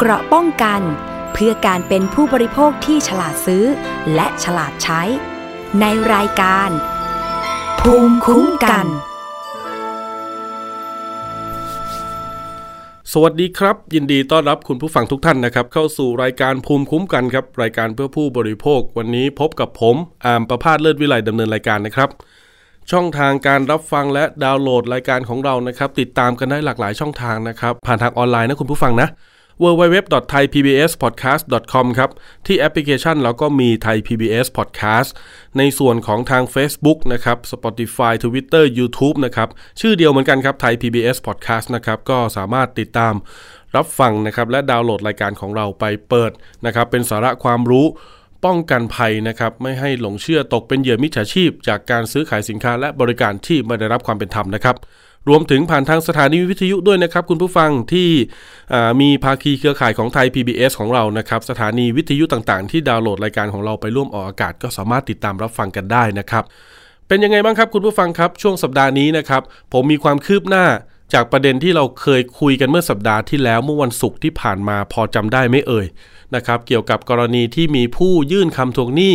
เกราะป้องกัน เพื่อการเป็นผู้บริโภคที่ฉลาดซื้อ และฉลาดใช้ ในรายการ ภูมิคุ้มกัน สวัสดีครับ ยินดีต้อนรับคุณผู้ฟังทุกท่านนะครับ เข้าสู่รายการภูมิคุ้มกันครับ รายการเพื่อผู้บริโภค วันนี้พบกับผมอามประพาสเลิศวิไลดำเนินรายการนะครับช่องทางการรับฟังและดาวน์โหลดรายการของเรานะครับ ติดตามกันได้หลากหลายช่องทางนะครับ ผ่านทางออนไลน์นะคุณผู้ฟังนะ www.thaipbspodcast.com ครับ ที่แอปพลิเคชันเราก็มี Thai PBS Podcast ในส่วนของทาง Facebook นะครับ Spotify Twitter YouTube นะครับ ชื่อเดียวเหมือนกันครับ Thai PBS Podcast นะครับ ก็สามารถติดตามรับฟังนะครับ และดาวน์โหลดรายการของเราไปเปิดนะครับ เป็นสาระความรู้ป้องกันภัยนะครับไม่ให้หลงเชื่อตกเป็นเหยื่อมิจฉาชีพ จากการซื้อขายสินค้าและบริการที่ไม่ได้รับความเป็นธรรมนะครับ รวมถึงผ่านทางสถานีวิทยุด้วยนะครับ คุณผู้ฟังที่มีภาคีเครือข่ายของไทย PBS ของเรานะครับสถานีวิทยุต่างๆ ที่ดาวน์โหลดรายการของเราไปร่วมออกอากาศ ก็สามารถติดตามรับฟังกันได้นะครับ เป็นยังไงบ้างครับคุณผู้ฟังครับช่วงสัปดาห์นี้นะครับผมมีความคืบหน้าจากประเด็นที่เราเคยคุยกันเมื่อสัปดาห์ที่แล้วเมื่อวันศุกร์ที่ผ่านมาพอจำได้ไม่เอ่ย นะครับเกี่ยวกับกรณีที่มีผู้ยื่นคำทวงหนี้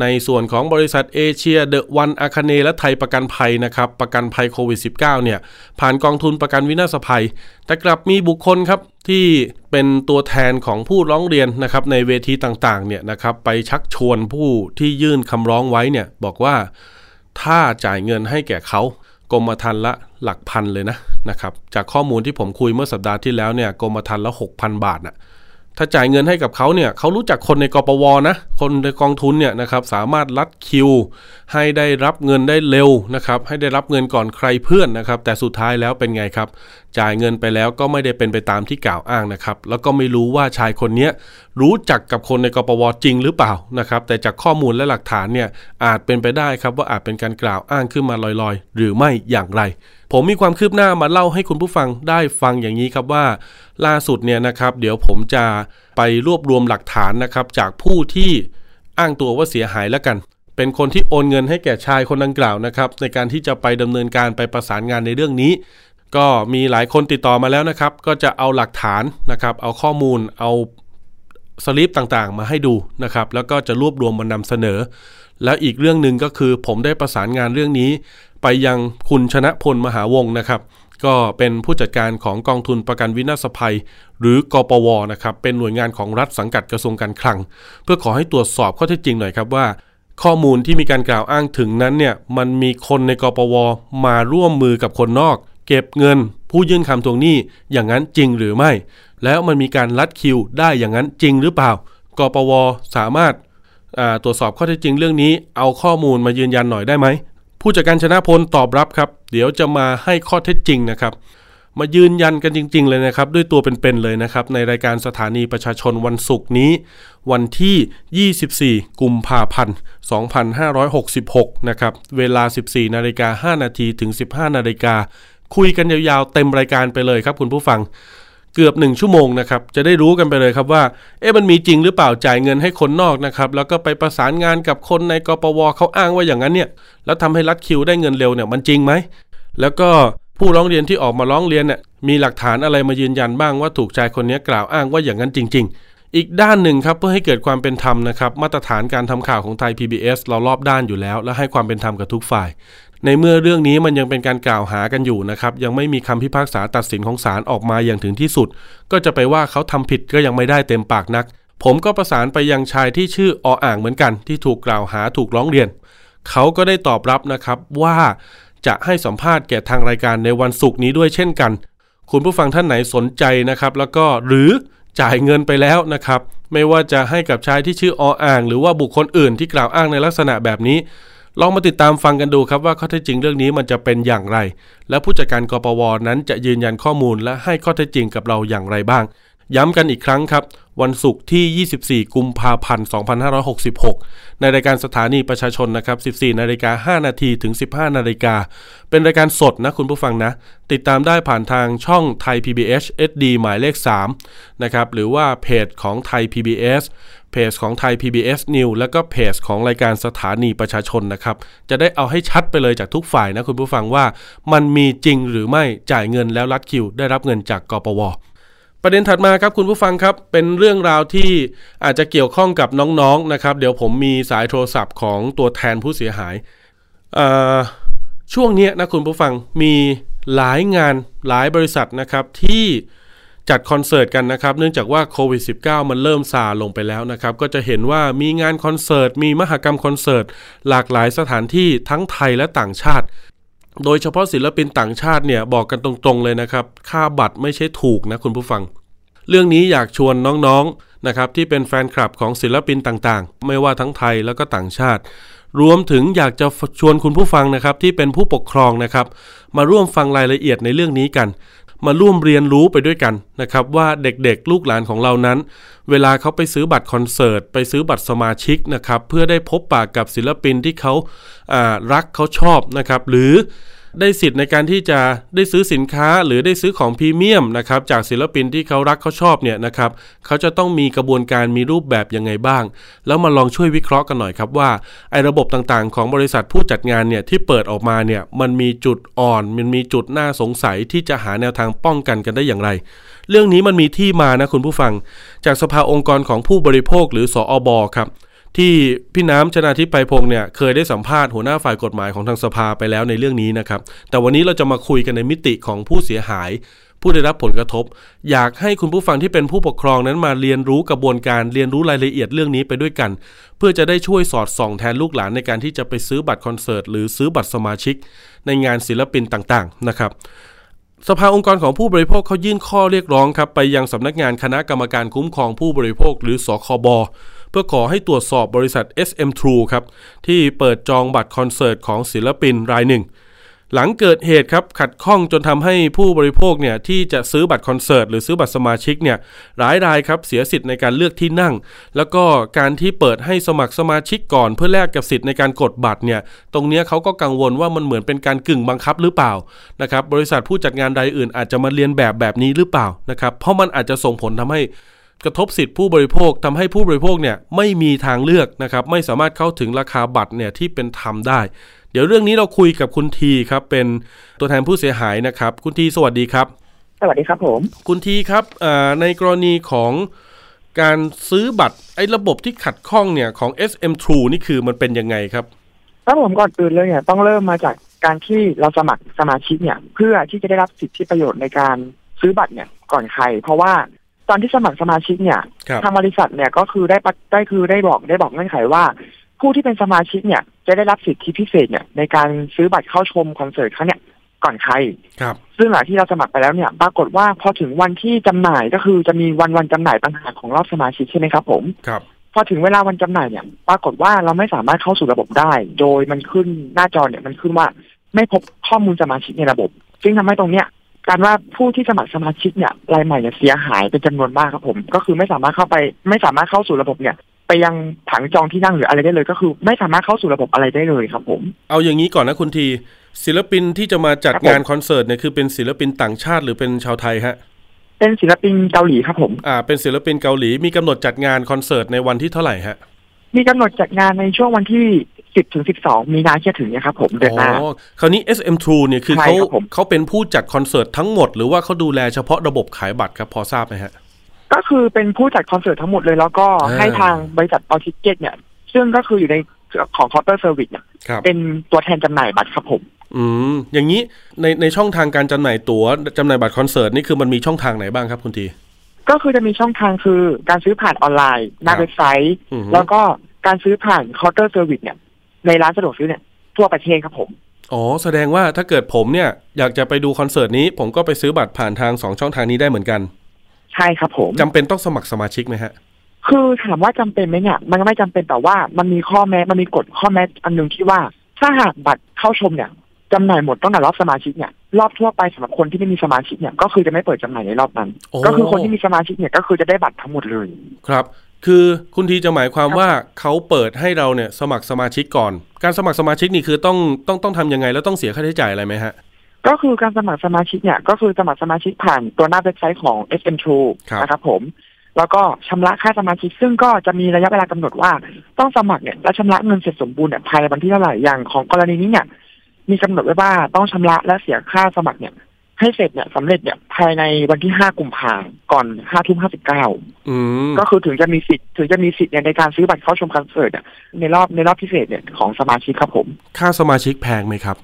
ในส่วนของบริษัทเอเชียเดอะวันอาคาเนและไทยประกันภัยนะครับประกันภัยโควิด -19 เนี่ยผ่านกองทุนประกันวินาศภัย แต่กลับมีบุคคลครับที่เป็นตัวแทนของผู้ร้องเรียนนะครับในเวทีต่างๆเนี่ยนะครับไปชักชวนผู้ที่ยื่นคำร้องไว้เนี่ยบอกว่าถ้าจ่ายเงินให้แก่เขากรมธรรม์ละหลักพันเลยนะนะครับจากข้อมูลที่ผมคุยเมื่อสัปดาห์ที่แล้วเนี่ยกรมธรรม์ละ 6,000 บาทนะ ถ้าจ่ายเงินให้กับเขาเนี่ยเขารู้จักคนในกปวนะ คนในกองทุนเนี่ยนะครับสามารถลัดคิว ให้ได้รับเงินได้เร็วนะครับ ให้ได้รับเงินก่อนใครเพื่อนนะครับ แต่สุดท้ายแล้วเป็นไงครับจ่ายเงินไปแล้วก็ไม่ได้เป็นไปตามที่กล่าวอ้างนะครับ แล้วก็ไม่รู้ว่าชายคนนี้รู้จักกับคนในกปวจริงหรือเปล่านะครับ แต่จากข้อมูลและหลักฐานเนี่ยอาจเป็นไปได้ครับว่าอาจเป็นการกล่าวอ้างขึ้นมาลอยๆ หรือไม่อย่างไร ผมมีความคืบหน้ามาเล่าให้คุณผู้ฟังได้ฟังอย่างนี้ครับว่า ล่าสุดเนี่ยนะครับ เดี๋ยวผมจะไปรวบรวมหลักฐานนะครับ จากผู้ที่อ้างตัวว่าเสียหายแล้วกันเป็นคนที่โอนเงินให้แก่ชายคนดังกล่าวนะครับในการที่จะไปดำเนินการไปประสานงานในเรื่องนี้ ก็มีหลายคนติดต่อมาแล้วนะครับ ก็จะเอาหลักฐานนะครับ เอาข้อมูลเอาสลิปต่างๆ มาให้ดูนะครับ แล้วก็จะรวบรวมมานำเสนอ แล้วอีกเรื่องหนึ่งก็คือผมได้ประสานงานเรื่องนี้ ไปยังคุณชนะพลมหาวงนะครับ ก็เป็นผู้จัดการของกองทุนประกันวินาศภัย หรือกปวนะครับ เป็นหน่วยงานของรัฐสังกัดกระทรวงการคลัง เพื่อขอให้ตรวจสอบข้อเท็จจริงหน่อยครับว่าข้อมูลที่มีการกล่าวอ้างถึงนั้นเนี่ยมันมีคนในกปวมาร่วมมือกับคนนอก เก็บเงินผู้ยื่นคำทวงหนี้อย่างนั้นจริงหรือไม่ แล้วมันมีการลัดคิวได้อย่างนั้นจริงหรือเปล่ากปวสามารถตรวจสอบข้อเท็จจริงเรื่องนี้ เอาข้อมูลมายืนยันหน่อยได้ไหมผู้จัดการชนะพลตอบรับครับ เดี๋ยวจะมาให้ข้อเท็จจริงนะครับ มายืนยันกันจริง ๆ เลยนะครับ ด้วยตัวเป็นๆเลยนะครับ ในรายการสถานีประชาชนวันศุกร์นี้ วันที่ 24 กุมภาพันธ์ 2566 นะครับ เวลา 14 นาฬิกา5นาทีถึง 15 นาฬิกา คุยกันยาวๆเต็มรายการไปเลยครับคุณผู้ฟังเกือบหนึ่งชั่วโมงนะครับจะได้รู้กันไปเลยครับว่าเอ๊ะมันมีจริงหรือเปล่าจ่ายเงินให้คนนอกนะครับแล้วก็ไปประสานงานกับคนในกปวเขาอ้างว่าอย่างนั้นเนี่ยแล้วทำให้รัดคิวได้เงินเร็วเนี่ยมันจริงไหมแล้วก็ผู้ร้องเรียนที่ออกมาร้องเรียนเนี่ยมีหลักฐานอะไรมายืนยันบ้างว่าถูกชายคนนี้กล่าวอ้างว่าอย่างนั้นจริง ๆ อีกด้านหนึ่งครับเพื่อให้เกิดความเป็นธรรมนะครับมาตรฐานการทำข่าวของไทย PBS เรารอบด้านอยู่แล้ว และให้ความเป็นธรรมกับทุกฝ่าย ในเมื่อเรื่องนี้มันยังเป็นการกล่าวหากันอยู่นะครับ ยังไม่มีคำพิพากษาตัดสินของศาลออกมาอย่างถึงที่สุด ก็จะไปว่าเขาทำผิดก็ยังไม่ได้เต็มปากนัก ผมก็ประสานไปยังชายที่ชื่อออ่างเหมือนกัน ที่ถูกกล่าวหาถูกร้องเรียน เขาก็ได้ตอบรับนะครับว่าจะให้สัมภาษณ์แก่ทางรายการในวันศุกร์นี้ด้วยเช่นกัน คุณผู้ฟังท่านไหนสนใจนะครับ แล้วก็หรือจ่ายเงินไปแล้วนะครับ ไม่ว่าจะให้กับชายที่ชื่อออ่าง หรือว่าบุคคลอื่นที่กล่าวอ้างในลักษณะแบบนี้ ลองมาติดตามฟังกันดูครับว่าข้อเท็จจริงเรื่องนี้มันจะเป็นอย่างไร และผู้จัดการกปวนั้นจะยืนยันข้อมูลและให้ข้อเท็จจริงกับเราอย่างไรบ้าง ย้ำกันอีกครั้งครับ วันศุกร์ที่ 24 กุมภาพันธ์ 2566 ในรายการสถานีประชาชนนะครับ 14 นาฬิกา 5 นาทีถึง 15 นาฬิกา เป็นรายการสดนะคุณผู้ฟังนะ ติดตามได้ผ่านทางช่องไทย PBS HD หมายเลข 3 นะครับ หรือว่าเพจของไทย PBS เพจของไทย PBS News แล้วก็เพจของรายการสถานีประชาชนนะครับ จะได้เอาให้ชัดไปเลยจากทุกฝ่ายนะคุณผู้ฟังว่า มันมีจริงหรือไม่จ่ายเงินแล้วรัดคิว ได้รับเงินจากกปว ประเด็นถัดมาครับคุณผู้ฟังครับเป็นเรื่องราวที่อาจจะเกี่ยวข้องกับน้องๆนะครับ เดี๋ยวผมมีสายโทรศัพท์ของตัวแทนผู้เสียหายช่วงนี้นะคุณผู้ฟังมีหลายงานหลายบริษัทนะครับที่จัดคอนเสิร์ตกันนะครับ เนื่องจากว่าโควิด -19 มันเริ่มซาลงไปแล้วนะครับ ก็จะเห็นว่ามีงานคอนเสิร์ต มีมหกรรมคอนเสิร์ต หลากหลายสถานที่ทั้งไทยและต่างชาติ โดยเฉพาะศิลปินต่างชาติเนี่ยบอกกันตรงๆเลยนะครับ ค่าบัตรไม่ใช่ถูกนะคุณผู้ฟัง เรื่องนี้อยากชวนน้องๆนะครับที่เป็นแฟนคลับของศิลปินต่างๆ ไม่ว่าทั้งไทยแล้วก็ต่างชาติ รวมถึงอยากจะชวนคุณผู้ฟังนะครับที่เป็นผู้ปกครองนะครับ มาร่วมฟังรายละเอียดในเรื่องนี้กัน มาร่วมเรียนรู้ไปด้วยกันนะครับว่าเด็กๆ ลูกหลานของเรานั้น เวลาเขาไปซื้อบัตรคอนเสิร์ต ไปซื้อบัตรสมาชิกนะครับเพื่อได้พบปากกับศิลปินที่เขาารักเขาชอบนะครับหรือ ได้สิทธิ์ในการที่จะได้ซื้อสินค้าหรือได้ซื้อของพรีเมียมนะครับจากศิลปินที่เขารักเขาชอบเนี่ยนะครับเขาจะต้องมีกระบวนการมีรูปแบบยังไงบ้าง แล้วมาลองช่วยวิเคราะห์กันหน่อยครับว่าไอ้ระบบต่างๆ ของบริษัทผู้จัดงานเนี่ยที่เปิดออกมาเนี่ยมันมีจุดอ่อน มันมีจุดน่าสงสัยที่จะหาแนวทางป้องกันกันได้อย่างไร เรื่องนี้มันมีที่มานะคุณผู้ฟัง จากสภาองค์กรของผู้บริโภคหรือสออบอครับ ที่พี่น้ำชนาทิพไพพงศ์เนี่ยเคยได้สัมภาษณ์หัวหน้าฝ่ายกฎหมายของทางสภาไปแล้วในเรื่องนี้นะครับ แต่วันนี้เราจะมาคุยกันในมิติของผู้เสียหาย ผู้ได้รับผลกระทบ อยากให้คุณผู้ฟังที่เป็นผู้ปกครองนั้นมาเรียนรู้กระบวนการเรียนรู้รายละเอียดเรื่องนี้ไปด้วยกัน เพื่อจะได้ช่วยสอดส่องแทนลูกหลานในการที่จะไปซื้อบัตรคอนเสิร์ตหรือซื้อบัตรสมาชิก ในงานศิลปินต่างๆ นะครับสภาองค์กรของผู้บริโภคเขายื่นข้อเรียกร้องครับไปยังสำนักงานคณะกรรมการคุ้มครองผู้บริโภคหรือสคบ เพื่อขอให้ตรวจสอบบริษัท SM True ครับที่เปิดจองบัตรคอนเสิร์ตของศิลปินรายหนึ่ง หลังเกิดเหตุครับขัดข้องจนทำให้ผู้บริโภคเนี่ยที่จะซื้อบัตรคอนเสิร์ตหรือซื้อบัตรสมาชิกเนี่ยหลายรายครับเสียสิทธิ์ในการเลือกที่นั่ง แล้วก็การที่เปิดให้สมัครสมาชิกก่อน เพื่อแลกกับสิทธิ์ในการกดบัตรเนี่ยตรงนี้เขาก็กังวลว่ามันเหมือนเป็นการกึ่งบังคับหรือเปล่านะครับบริษัทผู้จัดงานรายอื่นอาจจะมาเรียนแบบแบบนี้หรือเปล่านะครับเพราะมันอาจจะส่งผลทำให้ กระทบสิทธิผู้บริโภคทำให้ผู้บริโภคเนี่ยไม่มีทางเลือกนะครับไม่สามารถเข้าถึงราคาบัตรเนี่ยที่เป็นธรรมได้ เดี๋ยวเรื่องนี้เราคุยกับคุณทีครับเป็นตัวแทนผู้เสียหายนะครับ คุณทีสวัสดีครับ สวัสดีครับผม คุณทีครับในกรณีของการซื้อบัตรไอ้ระบบที่ขัดข้องเนี่ยของ SM True นี่คือมันเป็นยังไงครับถ้าผมก่อนอื่นเลยเนี่ยต้องเริ่มมาจากการที่เราสมัครสมาชิกเนี่ย เพื่อที่จะได้รับสิทธิประโยชน์ในการซื้อบัตรเนี่ยก่อนใคร เพราะว่า ตอนที่สมัครสมาชิกเนี่ยทางบริษัทเนี่ยก็คือได้ได้คือได้บอกได้บอกเงื่อนไขว่า ผู้ที่เป็นสมาชิกเนี่ย จะได้รับสิทธิพิเศษเนี่ยในการซื้อบัตรเข้าชมคอนเสิร์ตครั้งเนี่ยก่อนใครครับ ซึ่งหลังที่เราสมัครไปแล้วเนี่ยปรากฏว่าพอถึงวันที่จำหน่ายก็คือจะมีวันวันจำหน่ายต่างหากของรอบสมาชิกใช่ไหมครับผมครับพอถึงเวลาวันจำหน่ายเนี่ย ปรากฏว่าเราไม่สามารถเข้าสู่ระบบได้ โดยมันขึ้นหน้าจอเนี่ยมันขึ้นว่าไม่พบข้อมูลสมาชิกในระบบ ซึ่งทำให้ตรงเนี้ย การว่าผู้ที่สมัครสมาชิกเนี่ยรายใหม่เนี่ยเสียหายเป็นจำนวนมากครับผม ก็คือไม่สามารถเข้าไป ไม่สามารถเข้าสู่ระบบเนี่ย ไปยังผังจองที่นั่งหรืออะไรได้เลย ก็คือไม่สามารถเข้าสู่ระบบอะไรได้เลยครับผม เอาอย่างนี้ก่อนนะคุณที ศิลปินที่จะมาจัดงานคอนเสิร์ตเนี่ยคือเป็นศิลปินต่างชาติหรือเป็นชาวไทยฮะเป็นศิลปินเกาหลีครับผม อ่า เป็นศิลปินเกาหลีมีกำหนดจัดงานคอนเสิร์ตในวันที่เท่าไหร่ฮะ มีกำหนดจัดงานในช่วงวันที่ สิบถึงสิบสองมีนาที่จะถึงเนี่ยครับผมเดือนหน้าคราวนี้ SM True เนี่ยคือเขาเขาเป็นผู้จัดคอนเสิร์ตทั้งหมด หรือว่าเขาดูแลเฉพาะระบบขายบัตรครับพอทราบไหมฮะ ก็คือเป็นผู้จัดคอนเสิร์ตทั้งหมดเลยแล้วก็ให้ทางบริษัท All Ticket เนี่ย ซึ่งก็คืออยู่ในของเคาน์เตอร์เซอร์วิสเนี่ยเป็นตัวแทนจำหน่ายบัตรครับผม อืม อย่างนี้ในในช่องทางการจำหน่ายตั๋วจำหน่ายบัตรคอนเสิร์ตนี่คือมันมีช่องทางไหนบ้างครับคุณที ก็คือจะมีช่องทางคือการซื้อผ่านออนไลน์หน้าเว็บไซต์ แล้วก็การซื้อผ่านเคาน์เตอร์เซอร์วิสเนี่ย ในร้านสะดวกซื้อเนี่ยทั่วประเทศครับผม อ๋อ แสดงว่าถ้าเกิดผมเนี่ยอยากจะไปดูคอนเสิร์ตนี้ ผมก็ไปซื้อบัตรผ่านทางสองช่องทางนี้ได้เหมือนกัน ใช่ครับผมจำเป็นต้องสมัครสมาชิกไหมฮะ คือถามว่าจำเป็นไหมเนี่ย มันไม่จำเป็นแต่ว่ามันมีข้อแม้ มันมีกฎข้อแม้อันหนึ่งที่ว่าถ้าหากบัตรเข้าชมเนี่ยจำหน่ายหมดตั้งแต่รอบสมาชิกเนี่ยรอบทั่วไปสำหรับคนที่ไม่มีสมาชิกเนี่ยก็คือจะไม่เปิดจำหน่ายในรอบนั้น ก็คือคนที่มีสมาชิกเนี่ยก็คือจะได้บัตรทั้งหมดเลย ครับ คือคุณทีจะหมายความว่าเขาเปิดให้เราเนี่ยสมัครสมาชิกก่อน การสมัครสมาชิกนี่คือต้องต้องต้องทำยังไงแล้วต้องเสียค่าใช้จ่ายอะไรไหมฮะก็คือการสมัครสมาชิกเนี่ยก็คือสมัครสมาชิกผ่านตัวหน้าเว็บไซต์ของ SM True นะครับผม แล้วก็ชำระค่าสมาชิก ซึ่งก็จะมีระยะเวลากำหนดว่าต้องสมัครเนี่ยและชำระเงินเสร็จสมบูรณ์เนี่ยภายในวันที่เท่าไหร่อย่างของกรณีนี้เนี่ยมีกำหนดไว้ว่าต้องชำระและเสียค่าสมัครเนี่ย ให้เสร็จเนี่ยสำเร็จเนี่ยภายในวันที่ห้ากุมภาก่อนห้าทุ่มห้าสิบเก้าอืมก็คือถึงจะมีสิทธิ์ถึงจะมีสิทธิ์เนี่ยในการซื้อบัตรเข้าชมคอนเสิร์ตอะในรอบในรอบพิเศษเนี่ยของสมาชิกครับผม ค่าสมาชิกแพงไหมครับ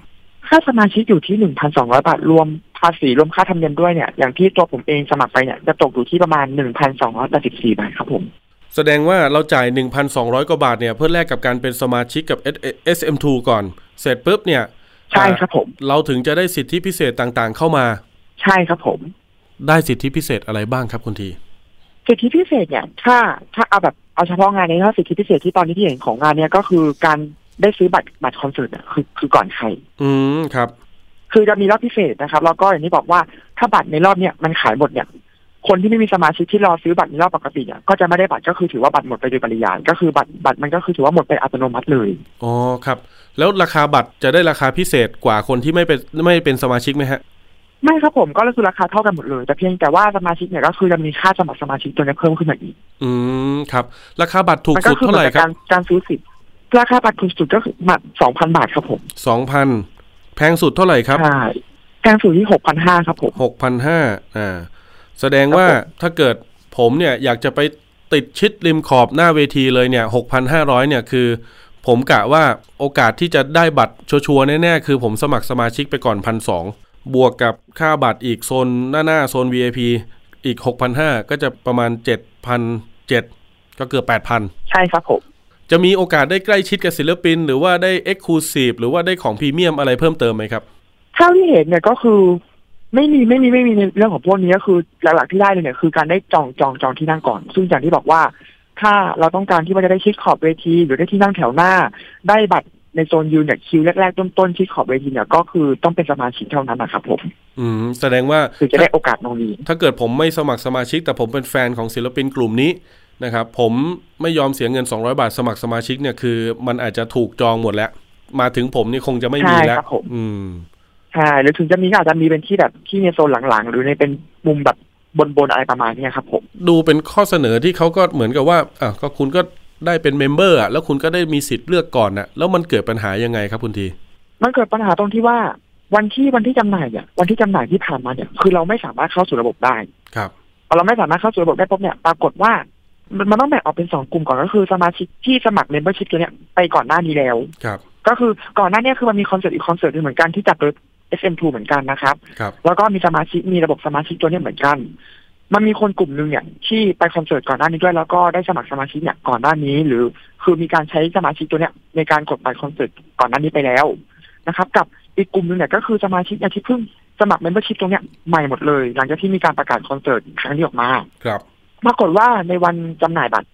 ค่าสมาชิกอยู่ที่หนึ่งพันสองร้อยบาทรวมภาษีรวมค่าธรรมเนียมด้วยเนี่ยอย่างที่ตัวผมเองสมัครไปเนี่ยจะตกอยู่ที่ประมาณหนึ่งพันสองร้อยแปดสิบสี่บาทครับผมแสดงว่าเราจ่าย 1,200 กว่าบาทเนี่ยเพื่อแลกกับการเป็นสมาชิกกับ SM2 ก่อน เสร็จปุ๊บเนี่ย ใช่ครับผม เราถึงจะได้สิทธิพิเศษต่างๆ เข้ามา ใช่ครับผม ได้สิทธิพิเศษอะไรบ้างครับคุณทีสิทธิพิเศษเนี่ย ถ้าถ้าเอาแบบเอาเฉพาะงานนี้ถ้าสิทธิพิเศษที่ตอนนี้ที่เห็นของงานเนี่ยก็คือการได้ซื้อบัตรบัตรคอนเสิร์ตเนี่ยคือคือก่อนใครอืมครับ คือจะมีรอบพิเศษนะครับ แล้วก็อย่างที่บอกว่าถ้าบัตรในรอบเนี่ยมันขายหมดเนี่ยคนที่ไม่มีสมาชิกที่รอซื้อบัตรในรอบปกติเนี่ยก็จะไม่ได้บัตรก็คือถือว่าบัตรหมดไปโดยปริยายก็คือบัตรบัตรมันก็คือถือว่าหมดไปอัตโนมัติเลยอ๋อครับ แล้วราคาบัตรจะได้ราคาพิเศษกว่าคนที่ไม่เป็นไม่เป็นสมาชิกไหมฮะไม่ครับผมก็คือราคาเท่ากันหมดเลย แต่เพียงแต่ว่าสมาชิกเนี่ยก็คือจะมีค่าสมัครสมาชิกตัวนี้เพิ่มขึ้นมาอีก อืมครับ ราคาบัตรถูกมัก็สุดคือเท่าเหไหมืร่อนคกับรับการการซื้อสิทธิ์ราคาบัตรถูกสุดก็คือมาสองพันบาทครับผมสองพันแพงสุดเท่าไหร่ครับใช่แพงสุดที่หกพันห้าครับผมหกพันห้าอ่า แสดงว่าครับผมถ้าเกิดผมเนี่ยอยากจะไปติดชิดริมขอบหน้าเวทีเลยเนี่ยหกพันห้าร้อยเนี่ยคือ ผมกะว่าโอกาสที่จะได้บัตรชัวร์ๆแน่ๆ คือผมสมัครสมาชิกไปก่อนพันสองบวกกับค่าบัตรอีกโซนหน้าหน้าโซน VIP อีกหกพันห้าก็จะประมาณเจ็ดพันเจ็ดก็เกือบแปดพันใช่ครับผม จะมีโอกาสได้ใกล้ชิดกับศิลปิน หรือว่าได้เอ็กซ์คลูซีฟหรือว่าได้ของพรีเมียมอะไรเพิ่มเติมไหมครับเท่าที่เห็นเนี่ยก็คือไม่มีไม่มีไม่มีในเรื่องของพวกนี้ก็คือหลักๆที่ได้เลยเนี่ยคือการได้จองจองจองที่นั่งก่อน ซึ่งอย่างที่บอกว่า ถ้าเราต้องการที่ว่าจะได้ชิดขอบเวที หรือได้ที่นั่งแถวหน้า ได้บัตรในโซนยืนเนี่ยคิวแรกๆต้นๆชิดขอบเวทีเนี่ยก็คือต้องเป็นสมาชิกเท่านั้นนะครับผม อืม แสดงว่าถึงจะได้โอกาสตรงนี้ ถ้าเกิดผมไม่สมัครสมาชิก แต่ผมเป็นแฟนของศิลปินกลุ่มนี้นะครับ ผมไม่ยอมเสียเงิน 200 บาทสมัครสมาชิกเนี่ยคือ มันอาจจะถูกจองหมดแล้ว มาถึงผมนี่คงจะไม่มีใช่แล้วครับผมอืมใช่หรือถึงจะมีก็อาจจะมีเป็นที่แบบที่ในโซนหลังๆ หรือในเป็นมุมแบบ บนๆอะไรประมาณเนี้ยครับผมดูเป็นข้อเสนอที่เขาก็เหมือนกับว่าอะก็คุณก็ได้เป็น member อะแล้วคุณก็ได้มีสิทธิ์เลือกก่อนน่ะแล้วมันเกิดปัญหายังไงครับคุณที มันเกิดปัญหาตรงที่ว่าวันที่วันที่จำหน่ายเนี่ยวันที่จำหน่ายที่ผ่านมาเนี่ยคือเราไม่สามารถเข้าสู่ระบบได้ครับพอเราไม่สามารถเข้าสู่ระบบได้ปุ๊บเนี่ยปรากฏว่ามันมันต้องแบ่งออกเป็นสองกลุ่มก่อนก็คือสมาชิกที่สมัคร membership ตัวเนี้ยไปก่อนหน้านี้แล้วครับ ก็คือก่อนหน้าเนี้ยคือมันมีคอนเสิร์ตอีกคอนเสิร์ตหนึ่งเหมือนกันที่จัดโดย SM2 เหมือนกันนะครับ ครับ แล้วก็มีสมาชิกมีระบบสมาชิกตัวเนี้ยเหมือนกัน มันมีคนกลุ่มหนึ่งเนี่ยที่ไปคอนเสิร์ตก่อนหน้านี้ด้วย แล้วก็ได้สมัครสมาชิกเนี่ยก่อนหน้านี้ หรือคือมีการใช้สมาชิกตัวเนี้ยในการกดบัตรคอนเสิร์ตก่อนหน้านี้ไปแล้วนะครับ กับอีกกลุ่มหนึ่งเนี่ยก็คือสมาชิกเนี่ยที่เพิ่งสมัคร membership ตรงเนี้ยใหม่หมดเลย หลังจากที่มีการประกาศคอนเสิร์ตครั้งนี้ออกมา ครับ ปรากฏว่าในวันจำหน่ายบัตร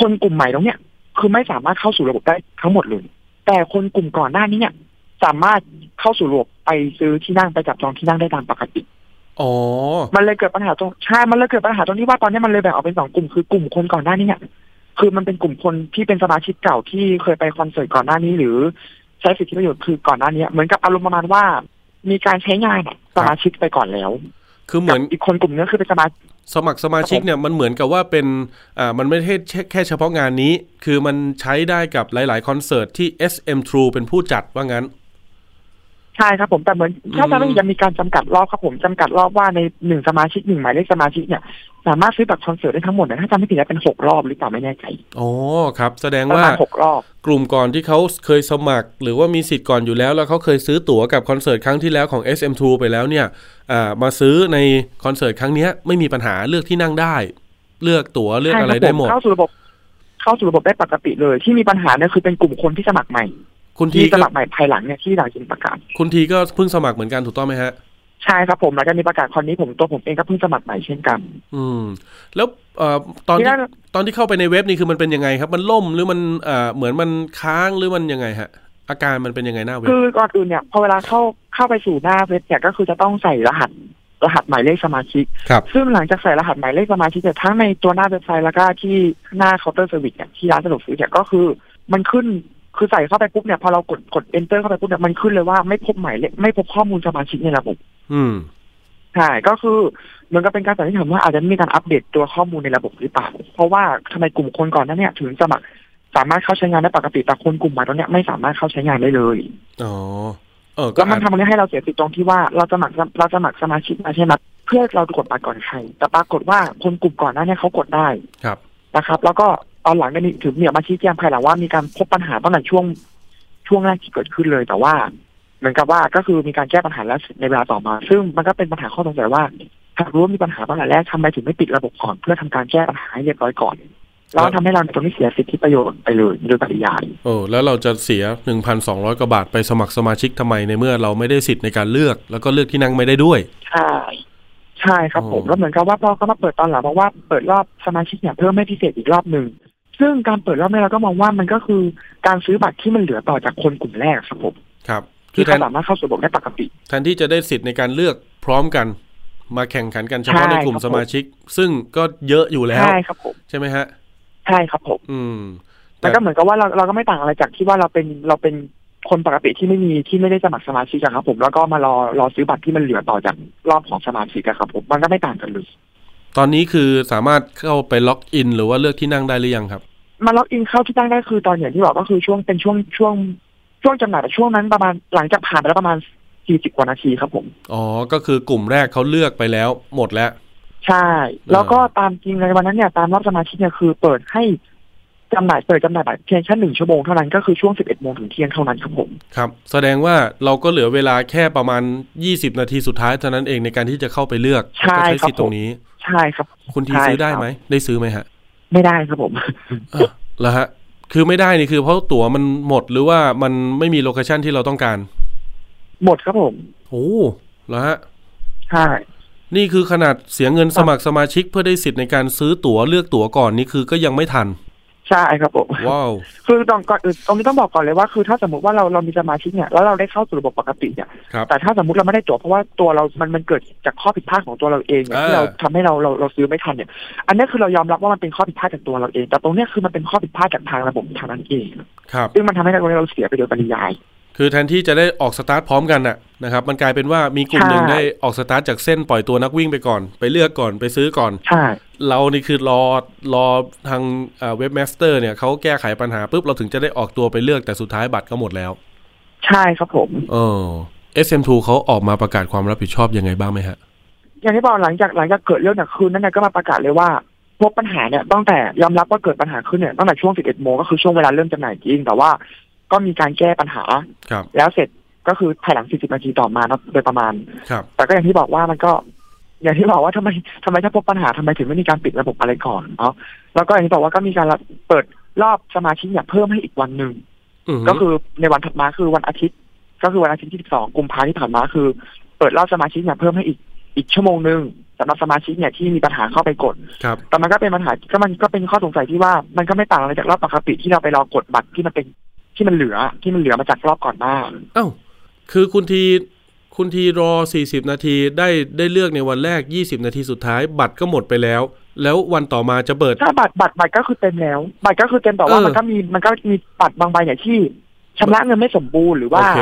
คนกลุ่มใหม่ตรงเนี้ยคือไม่สามารถเข้าสู่ระบบได้ทั้งหมดเลย แต่คนกลุ่มก่อนหน้านี้เนี่ย สามารถเข้าสู่ระบบ ไปซื้อที่นั่งไปจับจองที่นั่งได้ตามปกติอ๋อ มันเลยเกิดปัญหาตรงใช่ มันเลยเกิดปัญหาตรงที่ว่าตอนนี้มันเลยแบ่งออกเป็นสองกลุ่มคือกลุ่มคนก่อนหน้านี้เนี่ยคือมันเป็นกลุ่มคนที่เป็นสมาชิกเก่าที่เคยไปคอนเสิร์ตก่อนหน้านี้ หรือใช้สิทธิประโยชน์คือก่อนหน้านี้เหมือนกับอารมณ์ประมาณว่า มีการใช้งานอะสมาชิกไปก่อนแล้ว คือเหมือนกับอีกคนกลุ่มนึงก็คือเป็นสมาชิกสมัครสมาชิกเนี่ยมันเหมือนกับว่าเป็นอ่ามันไม่ใช่แค่แค่เฉพาะงานนี้ คือมันใช้ได้กับหลาย ๆ คอนเสิร์ตที่ SM True เป็นผู้จัดว่างั้น ใช่ครับผมแต่เหมือนถ้าจะไม่ยังมีการจำกัดรอบครับผมจำกัดรอบว่าในหนึ่งสมาชิกหนึ่งหมายเลขสมาชิกเนี่ยสามารถซื้อบัตรคอนเสิร์ตได้ทั้งหมดเนี่ยถ้าจำไม่ผิดแล้วเป็นหกรอบหรือเปล่าไม่แน่ใจอ๋อครับ แสดงประว่ามาณหกรอบกลุ่มก่อนที่เขาเคยสมัคร หรือว่ามีสิทธิ์ก่อนอยู่แล้ว แล้วเขาเคยซื้อตั๋วกับคอนเสิร์ตครั้งที่แล้วของ SM2 ไปแล้วเนี่ยอ่ามาซื้อในคอนเสิร์ตครั้งเนี้ยไม่มีปัญหาเลือกที่นั่งได้ เลือกตั๋วเลือกอะไรใช่คบได้หมดเข้าสู่ระบบเข้าสู่ระบบได้ปกติเลย ที่มีปัญหาเนี่ยคือเป็นกลุ่มคนที่สมัครใหม่ คุณทีที่สก็มัครใหม่ภายหลังเนี่ยที่หลังจากประกาศ คุณทีก็เพิ่งสมัครเหมือนกันถูกต้องไหมฮะใช่ครับผมหลังจากมีประกาศคอนนี้ผมตัวผมเองก็เพิ่งสมัครใหม่เช่นกัน อืม แล้วเอ่อตอนที่ที่นั่นตอนที่เข้าไปในเว็บนี่คือมันเป็นยังไงครับ มันล่มหรือมันเอ่อเหมือนมันค้างหรือมันยังไงฮะ อาการมันเป็นยังไงหน้าเว็บคือก่อนอื่นเนี่ยพอเวลาเข้าเข้าไปสู่หน้าเว็บเนี่ยก็คือจะต้องใส่รหัสรหัสหมายเลขสมาชิกครับซึ่งหลังจากใส่รหัสหมายเลขสมาชิกเนี่ยทั้งในตัวหน้าเว็บไซต์แล้วก็ที่หน้าเคาน์เตอร์เซอร์วิสเนี่ยที่ร้านสะดวกซื้อเนี่ยก็คือ มันขึ้น คือใส่เข้าไปปุ๊บเนี่ยพอเรากดกด enter เข้าไปปุ๊บเนี่ยมันขึ้นเลยว่าไม่พบหมายเลขไม่พบข้อมูลสมาชิกในระบบ อืมใช่ก็คือเหมือนกับเป็นการสันนิษฐานว่าอาจจะมีการอัปเดตตัวข้อมูลในระบบหรือเปล่า เพราะว่าทำไมกลุ่มคนก่อนหนั้นเนี่ย ถึงสมัครสามารถเข้าใช้งานได้ปกติแต่คนกลุ่มใหม่ตอนเนี้ยไม่สามารถเข้าใช้งานได้เลยอ๋อเออก็แล้วมันอาจทำให้เราเสียสิทธิ์ตรงที่ว่าเราสมัครเราสมัครสมาชิกมาใช่ไหมเพื่อเรากดบัตรก่อนใคร แต่ปรากฏว่าคนกลุ่มก่อนหน้าเนี้เขากดได้ครับนะครับ แล้วก็ ตอนหลังเนี่ยมีถึงเนี่ยมาชี้แจงภายหลังว่ามีการพบปัญหาตั้งแต่ช่วงช่วงแรกที่เกิดขึ้นเลยแต่ว่า เหมือนกับว่าก็คือมีการแก้ปัญหาแล้วในเวลาต่อมา ซึ่งมันก็เป็นปัญหาข้อสงสัยว่าหากรู้ว่ามีปัญหาตั้งแต่แรกทำไมถึงไม่ปิดระบบก่อนเพื่อทำการแก้ปัญหาให้เรียบร้อยก่อนแล้วทำให้เราตรงนี้เสียสิทธิประโยชน์ไปเลยโดยปริยายโอ้แล้วเราจะเสีย 1,200กว่าบาทไปสมัครสมาชิกทำไมในเมื่อเราไม่ได้สิทธิ์ในการเลือก แล้วก็เลือกที่นั่งไม่ได้ด้วย ใช่ ใช่ครับผมอ๋อแล้วเหมือนกับว่าพอเขามาเปิดตอนหลังบอกว่าเปิดรอบสมาชิกเนี่ยเพิ่มไม่พิเศษอีกรอบหนึ่ง ซึ่งการเปิดรอบนี้เราก็มองว่ามันก็คือการซื้อบัตรที่มันเหลือต่อจากคนกลุ่มแรกครับผมครับคืที่อแทเขานสามารถเข้าสู่ระบบได้ปกติแทนที่จะได้สิทธิ์ในการเลือกพร้อมกัน มาแข่งขันกันเฉพาะใช่ในกลุ่มครับสมาชิก ซึ่งก็เยอะอยู่แล้วใช่ครับผมใช่ไหมฮะใช่ครับผมอืมมันก็เหมือนกับว่าเราเราก็ไม่ต่างอะไรจากที่ว่าเราเป็นเราเป็นคนปกติที่ไม่มีที่ไม่ได้สมัครสมาชิกอะครับผมแล้วก็มารอรอซื้อบัตรที่มันเหลือต่อจากรอบของสมาชิกอะครับผมมันก็ไม่ต่างกันเลย ตอนนี้คือสามารถเข้าไปล็อกอิน หรือว่าเลือกที่นั่งได้หรือยังครับ มาล็อกอินเข้าที่ตั้งได้คือตอนอย่างที่บอกก็คือช่วงเป็นช่วงช่วงช่วงจำหน่ายแต่ช่วงนั้นประมาณหลังจากผ่านไปแล้วประมาณสี่สิบกว่านาทีครับผม อ๋อ ก็คือกลุ่มแรกเขาเลือกไปแล้วหมดแล้ว ใช่ แล้วก็ตามจริงในวันนั้นเนี่ยตามรอบสมาชิกเนี่ยคือเปิดให้จำหน่ายเปิดจำหน่ายบัตรเพียงแค่หนึ่งชั่วโมงเท่านั้นก็คือช่วงสิบเอ็ดโมงถึงเที่ยงเท่านั้นครับผมครับ แสดงว่าเราก็เหลือเวลาแค่ประมาณ20นาทีสุดท้ายเท่านั้นเองในการที่จะเข้าไปเลือกใช่แล้วก็ใช้ครับสิทธิ์ตรงนี้ ใช่ครับ คุณทีใช่ซื้อได้ครับไหมได้ซื้อไหมฮะ ไม่ได้ครับผมเออแล้วฮะ คือไม่ได้นี่คือเพราะตั๋วมันหมดหรือว่ามันไม่มีโลเคชันที่เราต้องการ หมดครับผมโอ้แล้วฮะใช่นี่คือขนาดเสียเงินสมัครสมาชิกเพื่อได้สิทธิ์ในการซื้อตั๋วเลือกตั๋วก่อนนี่คือก็ยังไม่ทัน ใช่ครับผมว้าวคือตรงก่อนอื่นตรงนี้ต้องบอกก่อนเลยว่าคือถ้าสมมติว่าเราเรามีสมาชิกเนี่ยแล้วเราได้เข้าสู่ระบบปกติเนี่ยครับแต่ถ้าสมมติเราไม่ได้ตั๋วเพราะว่าตัวเรา มันมันเกิดจากข้อผิดพลาดของตัวเราเองเนี่ยอ่าที่เราทำให้เราเราเราซื้อไม่ทันเนี่ย อันนี้คือเรายอมรับว่ามันเป็นข้อผิดพลาดจากตัวเราเอง แต่ตรงเนี้ยคือมันเป็นข้อผิดพลาดจากทางระบบทางนั้นเองครับซึ่งมันทำให้เราเราเสียไปโดยปริยาย คือแทนที่จะได้ออกสตาร์ทพร้อมกันน่ะนะครับ มันกลายเป็นว่ามีกลุ่มหนึ่งใช่ได้ออกสตาร์ทจากเส้นปล่อยตัวนักวิ่งไปก่อน ไปเลือกก่อนไปซื้อก่อนใช่เรานี่คือรอรอทาง webmaster เนี่ยเขาแก้ไขปัญหาปุ๊บเราถึงจะได้ออกตัวไปเลือกแต่สุดท้ายบัตรก็หมดแล้ว ใช่ครับผมเออ SM2 เขาออกมาประกาศความรับผิดชอบยังไงบ้างไหมฮะ อย่างที่บอกหลังจากหลังจากเกิดเรื่องเนี่ยคืนนั้นเนี่ยก็มาประกาศเลยว่าพบปัญหาเนี่ยตั้งแต่ยอมรับว่าเกิดปัญหาขึ้นเนี่ยตั้งแต่ช่วง 11 โมงก็คือช่วงเวลาเริ่มจำหน่ายจริง แต่ว่า ก็มีการแก้ปัญหาครับแล้วเสร็จก็คือภายหลัง 40 นาทีต่อมาเนอะโดยประมาณครับแต่ก็อย่างที่บอกว่ามันก็ อย่างที่บอกว่าทำไมทำไมถ้าพบปัญหาทำไมถึงไม่มีการปิดระบบอะไรก่อนเนาะแล้วก็อย่างที่บอกว่าก็มีการเปิดรอบสมาชิกเนี่ยเพิ่มให้อีกวันหนึ่งอือฮึก็คือในวันถัดมาคือวันอาทิตย์ ก็คือวันอาทิตย์ที่ 12 กุมภาพันธ์ที่ผ่านมาคือ เปิดรอบสมาชิกเนี่ยเพิ่มให้อีกอีกชั่วโมงหนึ่งสำหรับสมาชิกเนี่ยที่มีปัญหาเข้าไปกดครับแต่มันก็เป็นปัญหาก็มันก็เป็นข้อสงสัยที่ว่ามันก็ไม่ต่างอะไรจากรอบปกติที่เราไปรอกดบัตรที่มันเป็น ที่มันเหลือที่มันเหลือมาจากรอบก่อนหน้าเอ้าคือคุณทีคุณทีรอ 40 นาทีได้ได้เลือกในวันแรก 20 นาทีสุดท้าย บัตรก็หมดไปแล้ว แล้ววันต่อมาจะเปิดถ้าบัตรบัตรบัตรก็คือเต็มแล้ว บัตรก็คือเต็มแต่ว่าเออมันก็มีมันก็มีบัตรบางใบเนี่ยที่ชำระเงินไม่สมบูรณ์หรือโอว่าเค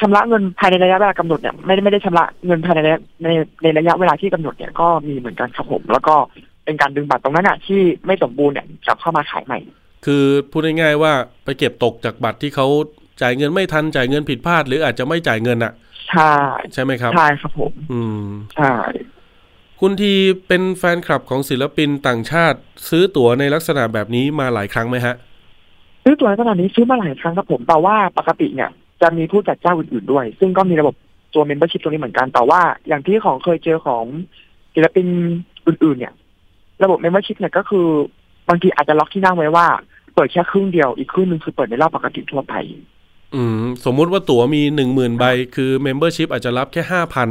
ชำระเงินภายในระยะเวลากำหนดเนี่ยไม่ได้ไม่ได้ชำระเงินภายในระยะในในระยะเวลาที่กำหนดเนี่ยก็มีเหมือนกันครับผมแล้วก็เป็นการดึงบัตรตรงนั้นอะที่ไม่สมบูรณ์เนี่ยกลับเข้ามาขายใหม่ คือพูดง่ายๆว่าไปเก็บตกจากบัตรที่เขาจ่ายเงินไม่ทันจ่ายเงินผิดพลาด หรืออาจจะไม่จ่ายเงินอะใช่ใช่ไหมครับใช่ครับผม อืมใช่คุณทีเป็นแฟนคลับของศิลปินต่างชาติ ซื้อตั๋วในลักษณะแบบนี้มาหลายครั้งไหมฮะ ซื้อตัวในขนาดนี้ซื้อมาหลายครั้งครับผมแต่ว่าปกติเนี่ย จะมีผู้จัดเจ้าอื่นๆด้วย ซึ่งก็มีระบบตัว membership ตรงนี้เหมือนกันแต่ว่าอย่างที่ของเคยเจอของศิลปินอื่น ๆ เนี่ย ระบบ membership เนี่ยก็คือบางทีอาจจะล็อกที่นั่งไว้ว่า เปิดแค่ครึ่งเดียวอีกครึ่งหนึงคือเปิดในรอบปกติทั่วไป อืม สมมุติว่าตั๋วมีหนึ่งหมื่นใบ คือ Membership อาจจะรับแค่ห้าพัน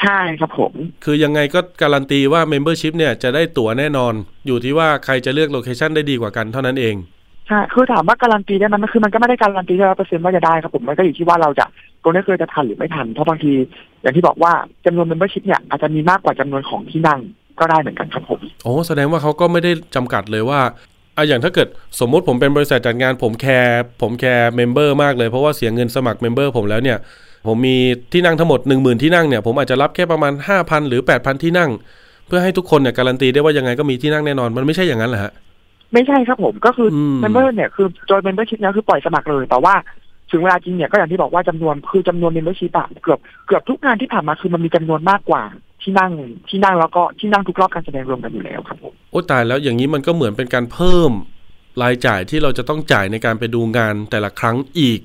ใช่ครับผม คือยังไงก็การันตีว่า Membership เนี่ยจะได้ตั๋วแน่นอน อยู่ที่ว่าใครจะเลือก location ได้ดีกว่ากันเท่านั้นเองใช่คือถามว่าการันตีได้ไหมมันคือมันก็ไม่ได้การันตีร้อยเปอร์เซ็นต์ว่าจะได้ครับผมมันก็อยู่ที่ว่าเราจะตรงนี้คือจะทันหรือไม่ทัน เพราะบางที อย่างที่บอกว่าจำนวน membership เนี่ยอาจจะมีมากกว่าจำนวนของที่นั่งก็ได้เหมือนกันครับผมโอ้แสดงว่าเขาก็ไม่ได้จำกัดเลยว่า อะอย่างถ้าเกิดสมมติผมเป็นบริษัทจัดงานผมแคร์ผมแคร์ member มากเลย เพราะว่าเสียเงินสมัคร member ผมแล้วเนี่ย ผมมีที่นั่งทั้งหมด 10,000 ที่นั่งเนี่ย ผมอาจจะรับแค่ประมาณ 5,000 หรือ 8,000 ที่นั่ง เพื่อให้ทุกคนเนี่ยการันตีได้ว่ายังไงก็มีที่นั่งแน่นอนมันไม่ใช่อย่างนั้นเหรอฮะไม่ใช่ครับผมก็คืออม member เนี่ยคือโดย membership เนี่ยคือปล่อยสมัครเลยแต่ว่าถึงเวลาจริงเนี่ยก็อย่างที่บอกว่าจำนวนคือจำนวน membership อะเกือบเกือบทุกงานที่ผ่านมาคือมันมีจำนวนมากกว่า ที่นั่งที่นั่งแล้วก็ที่นั่งทุกรอบการแสดงรวมกันอยู่แล้วครับผมโอ้ตายแล้วอย่างนี้มันก็เหมือนเป็นการเพิ่มรายจ่ายที่เราจะต้องจ่ายในการไปดูงานแต่ละครั้งอีก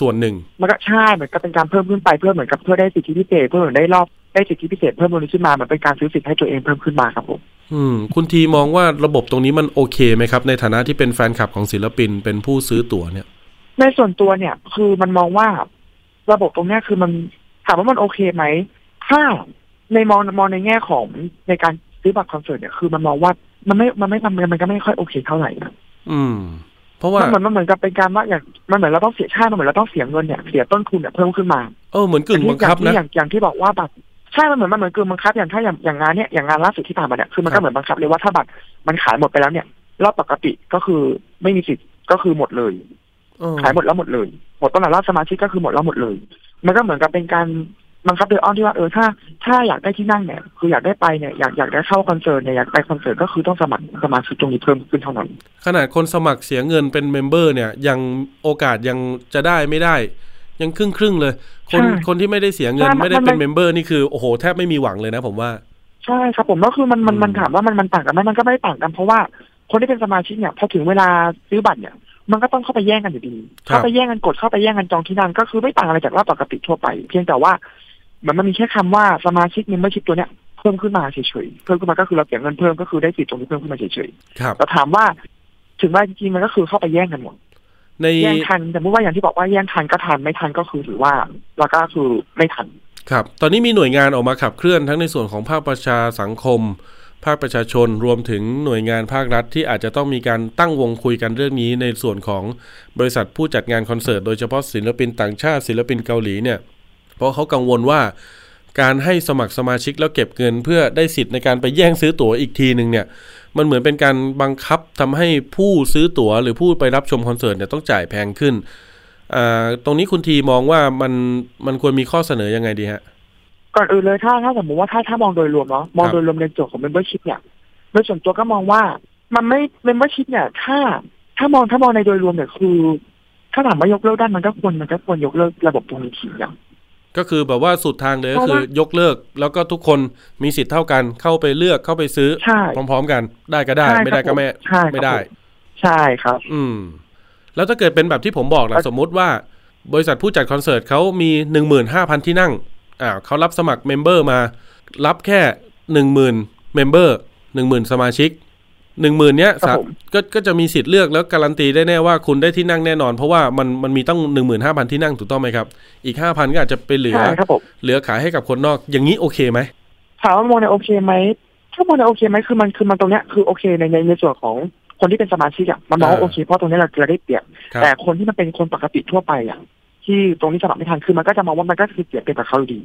ส่วนหนึ่ง มันก็ใช่เหมือนกับเป็นการเพิ่มขึ้นไปเพื่อเหมือนกับเพื่อได้สิทธิพิเศษเพื่อเหมือนได้รอบได้สิทธิพิเศษเพิ่มตรงนี้ขึ้นมาเหมือนเป็นการซื้อสิทธิ์ให้ตัวเองเพิ่มขึ้นมาครับผมอืม คุณทีมองว่าระบบตรงนี้มันโอเคไหมครับ ในฐานะที่เป็นแฟนคลับของศิลปินเป็นผู้ซื้อตั๋วเนี่ย ในส่วนตัวเนี่ย คือมันมองว่า ระบบตรงเนี้ยคือมันถามว่ามันโอเคไหมถ้า ในมองมองในแง่ของในการซื้อบัตรคอนเสิร์ตเนี่ยคือมันมองว่ามันไม่มันไม่มันมันก็ไม่ค่อยโอเคเท่าไหร่นะอืม เพราะว่ามันเหมือนมันเหมือนกับเป็นการว่าอย่างมันเหมือนเราต้องเสียชาติมันเหมือนเราต้องเสียเงินเนี่ยเสียต้นทุนเนี่ยเพิ่มขึ้นมาเออเหมือนกึ่งบังคับอย่านะที่อย่างอย่างที่บอกว่าบัตรใช่มันเหมือนมันเหมือนกึ่งบังคับอย่างถ้าอย่างอย่างงานเนี่ยอย่างงานล่าสุดที่ผ่านมาเนี่ยคือมันครัก็บเหมือนบังคับเลยว่าถ้าบัตรมันขายหมดไปแล้วเนี่ยรอบปกติก็คือไม่มีสิทธิ์ก็คือหมดเลยเออขายหมดแล้วหมดเลย หมดต้นหลังรอบสมาชิกก็คือหมดแล้วหมดเลย มันก็เหมือนกับเป็นการ บังคับโดยอ้อมที่ว่าเออถ้า ถ้าอยากได้ที่นั่งเนี่ย คืออยากได้ไปเนี่ยอยากอยากได้เข้าคอนเสิร์ตเนี่ยอยากไปคอนเสิร์ตก็คือต้องสมัครสมาชิกตรงนี้เพิ่มขึ้นเท่านั้นขนาดคนสมัครเสียเงินเป็น member เนี่ยยังโอกาสยังจะได้ไม่ได้ ยังครึ่งครึ่งๆเลย คนใช่คนที่ไม่ได้เสียเงินใช่มันไม่ได้เป็นมัน member นี่คือโอ้โหแทบไม่มีหวังเลยนะผมว่าใช่ครับผมก็คือมันมันอืมมันถามว่ามันมันต่างกันไหมมันก็ไม่ได้ต่างกันเพราะว่าคนที่เป็นสมาชิกเนี่ยพอถึงเวลาซื้อบัตรเนี่ยมันก็ต้องเข้าไปแย่งกันอยู่ดีครับเข้าไปแย่งกันกดเข้าไปแย่งกันจองที่นั่งก็คือไม่ต่างอะไรจากรอบปกติทั่วไป เพียงแต่ว่าเห มือนมันมีแค่คำว่าสมาชิก membership ตัวเนี้ยเพิ่มขึ้นมาเฉยๆเพิ่มขึ้นมาก็คือเราเสียเงินเพิ่มก็คือได้สิทธิ์ตรงนี้เพิ่มขึ้นมาเฉยครับๆแต่ถามว่าถึงว่าจริงๆมันก็คือเข้าไปแย่งกันหมดในแย่งทันแต่เมื่อว่าอย่างที่บอกว่าแย่งทันก็ทันไม่ทันก็คือถือว่าเราก็คือไม่ทันครับ ตอนนี้มีหน่วยงานออกมาขับเคลื่อนทั้งในส่วนของภาคประชาสังคม ภาคประชาชนรวมถึงหน่วยงานภาครัฐที่อาจจะต้องมีการตั้งวงคุยกันเรื่องนี้ในส่วนของบริษัทผู้จัดงานคอนเสิร์ตโดยเฉพาะศิลปินต่างชาติศิลปินเกาหลีเนี่ย เพราะเขากังวลว่าการให้สมัครสมาชิกแล้วเก็บเงิน เพื่อได้สิทธิ์ในการไปแย่งซื้อตั๋วอีกทีหนึ่งเนี่ย มันเหมือนเป็นการบังคับทำให้ผู้ซื้อตั๋วหรือผู้ไปรับชมคอนเสิร์ตเนี่ยต้องจ่ายแพงขึ้นอ่าตรงนี้คุณทีมองว่ามันมันควรมีข้อเสนอยังไงดีฮะ ก่อนอื่นเลยถ้าถ้าสมมติว่าถ้าถ้ามองโดยรวมเนาะมองโดยรวมในส่วนของ membership เนี่ยโดยส่วนตัวก็มองว่ามันไม่ membership เนี่ย ถ้าถ้ามองถ้ามองในโดยรวมเนี่ยคือ ถ้าถามว่ายกเลิกได้มันก็ควรมันก็ควรยกเลิกระบบตรงนี้ทีอย่าง ก็คือแบบว่าสุดทางเลยก็เพราะคือว่ายกเลิก แล้วก็ทุกคนมีสิทธิ์เท่ากันเข้าไปเลือกเข้าไปซื้อใช่พร้อมๆกัน ได้ก็ได้ใช่ไม่ได้ก็ไม่ครับผมใช่ครับไม่ได้ ใช่ครับ อืม แล้วถ้าเกิดเป็นแบบที่ผมบอกล่ะเอ่อสมมุติว่า บริษัทผู้จัดคอนเสิร์ตเขามีหนึ่งหมื่นห้าพันที่นั่งอ่าเขารับสมัคร member มา รับแค่หนึ่งหมื่น member หนึ่งหมื่นสมาชิก หนึ่งหมื่นเนี้ยครับสาผมก็ก็จะมีสิทธิ์เลือกแล้วการันตีได้แน่ว่าคุณได้ที่นั่งแน่นอน เพราะว่ามันมันมีตั้งหนึ่งหมื่นห้าพันที่นั่งถูกต้องไหมครับ อีกห้าพันก็อาจจะไปเหลือใช่ครับผมเหลือขายให้กับคนนอกอย่างนี้โอเคไหมถามว่ามองในโอเคไหมถ้ามองในโอเคไหมคือมันคือมันตรงเนี้ยคือโอเคในในในส่วนของคนที่เป็นสมาชิกอะมันมองว่าอ่าโอเคเพราะตรงนี้เราเราได้เปรียบครับแต่คนที่มันเป็นคนปกติทั่วไปอะที่ตรงนี้สมัครไม่ทันคือมันก็จะมองว่ามันก็คือเสียเปรียบกับเขาอยู่ดี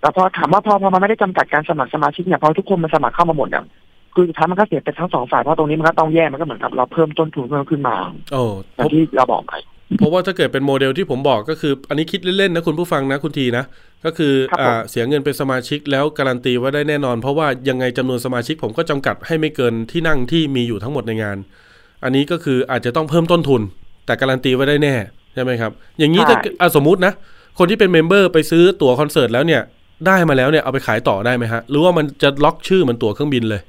แต่พอถามว่าพอพอมันไม่ได้จำกัดการสมัครสมาชิกเนี่ยพอทุกคนมันสมัครเข้ามาหมดเนี่ย คือสุดท้ายมันก็เสียเป็นทั้งสองฝ่ายเพราะตรงนี้มันก็ต้องแย่มันก็เหมือนกับเราเพิ่มต้นทุนเพิ่มขึ้นมาโอ้อย่างที่เราบอกไปเพราะว่าถ้าเกิดเป็นโมเดลที่ผมบอกก็คือ อันนี้คิดเล่นๆนะคุณผู้ฟังนะคุณทีนะ ก็คือครับผมอ่าเสียเงินเป็นสมาชิกแล้วการันตีว่าได้แน่นอน เพราะว่ายังไงจำนวนสมาชิกผมก็จำกัดให้ไม่เกินที่นั่งที่มีอยู่ทั้งหมดในงาน อันนี้ก็คืออาจจะต้องเพิ่มต้นทุน แต่การันตีไว้ได้แน่ใช่ไหมครับ อย่างนี้ถ้าอะสมมุตินะ คนที่เป็น member ไปซื้อตั๋วคอนเสิร์ตแล้วเนี่ยได้มาแล้วเนี่ยเอาไปขายต่อได้ไหมฮะหรือว่ามันจะล็อกชื่อเหมือนตั๋วเครื่องบินเลย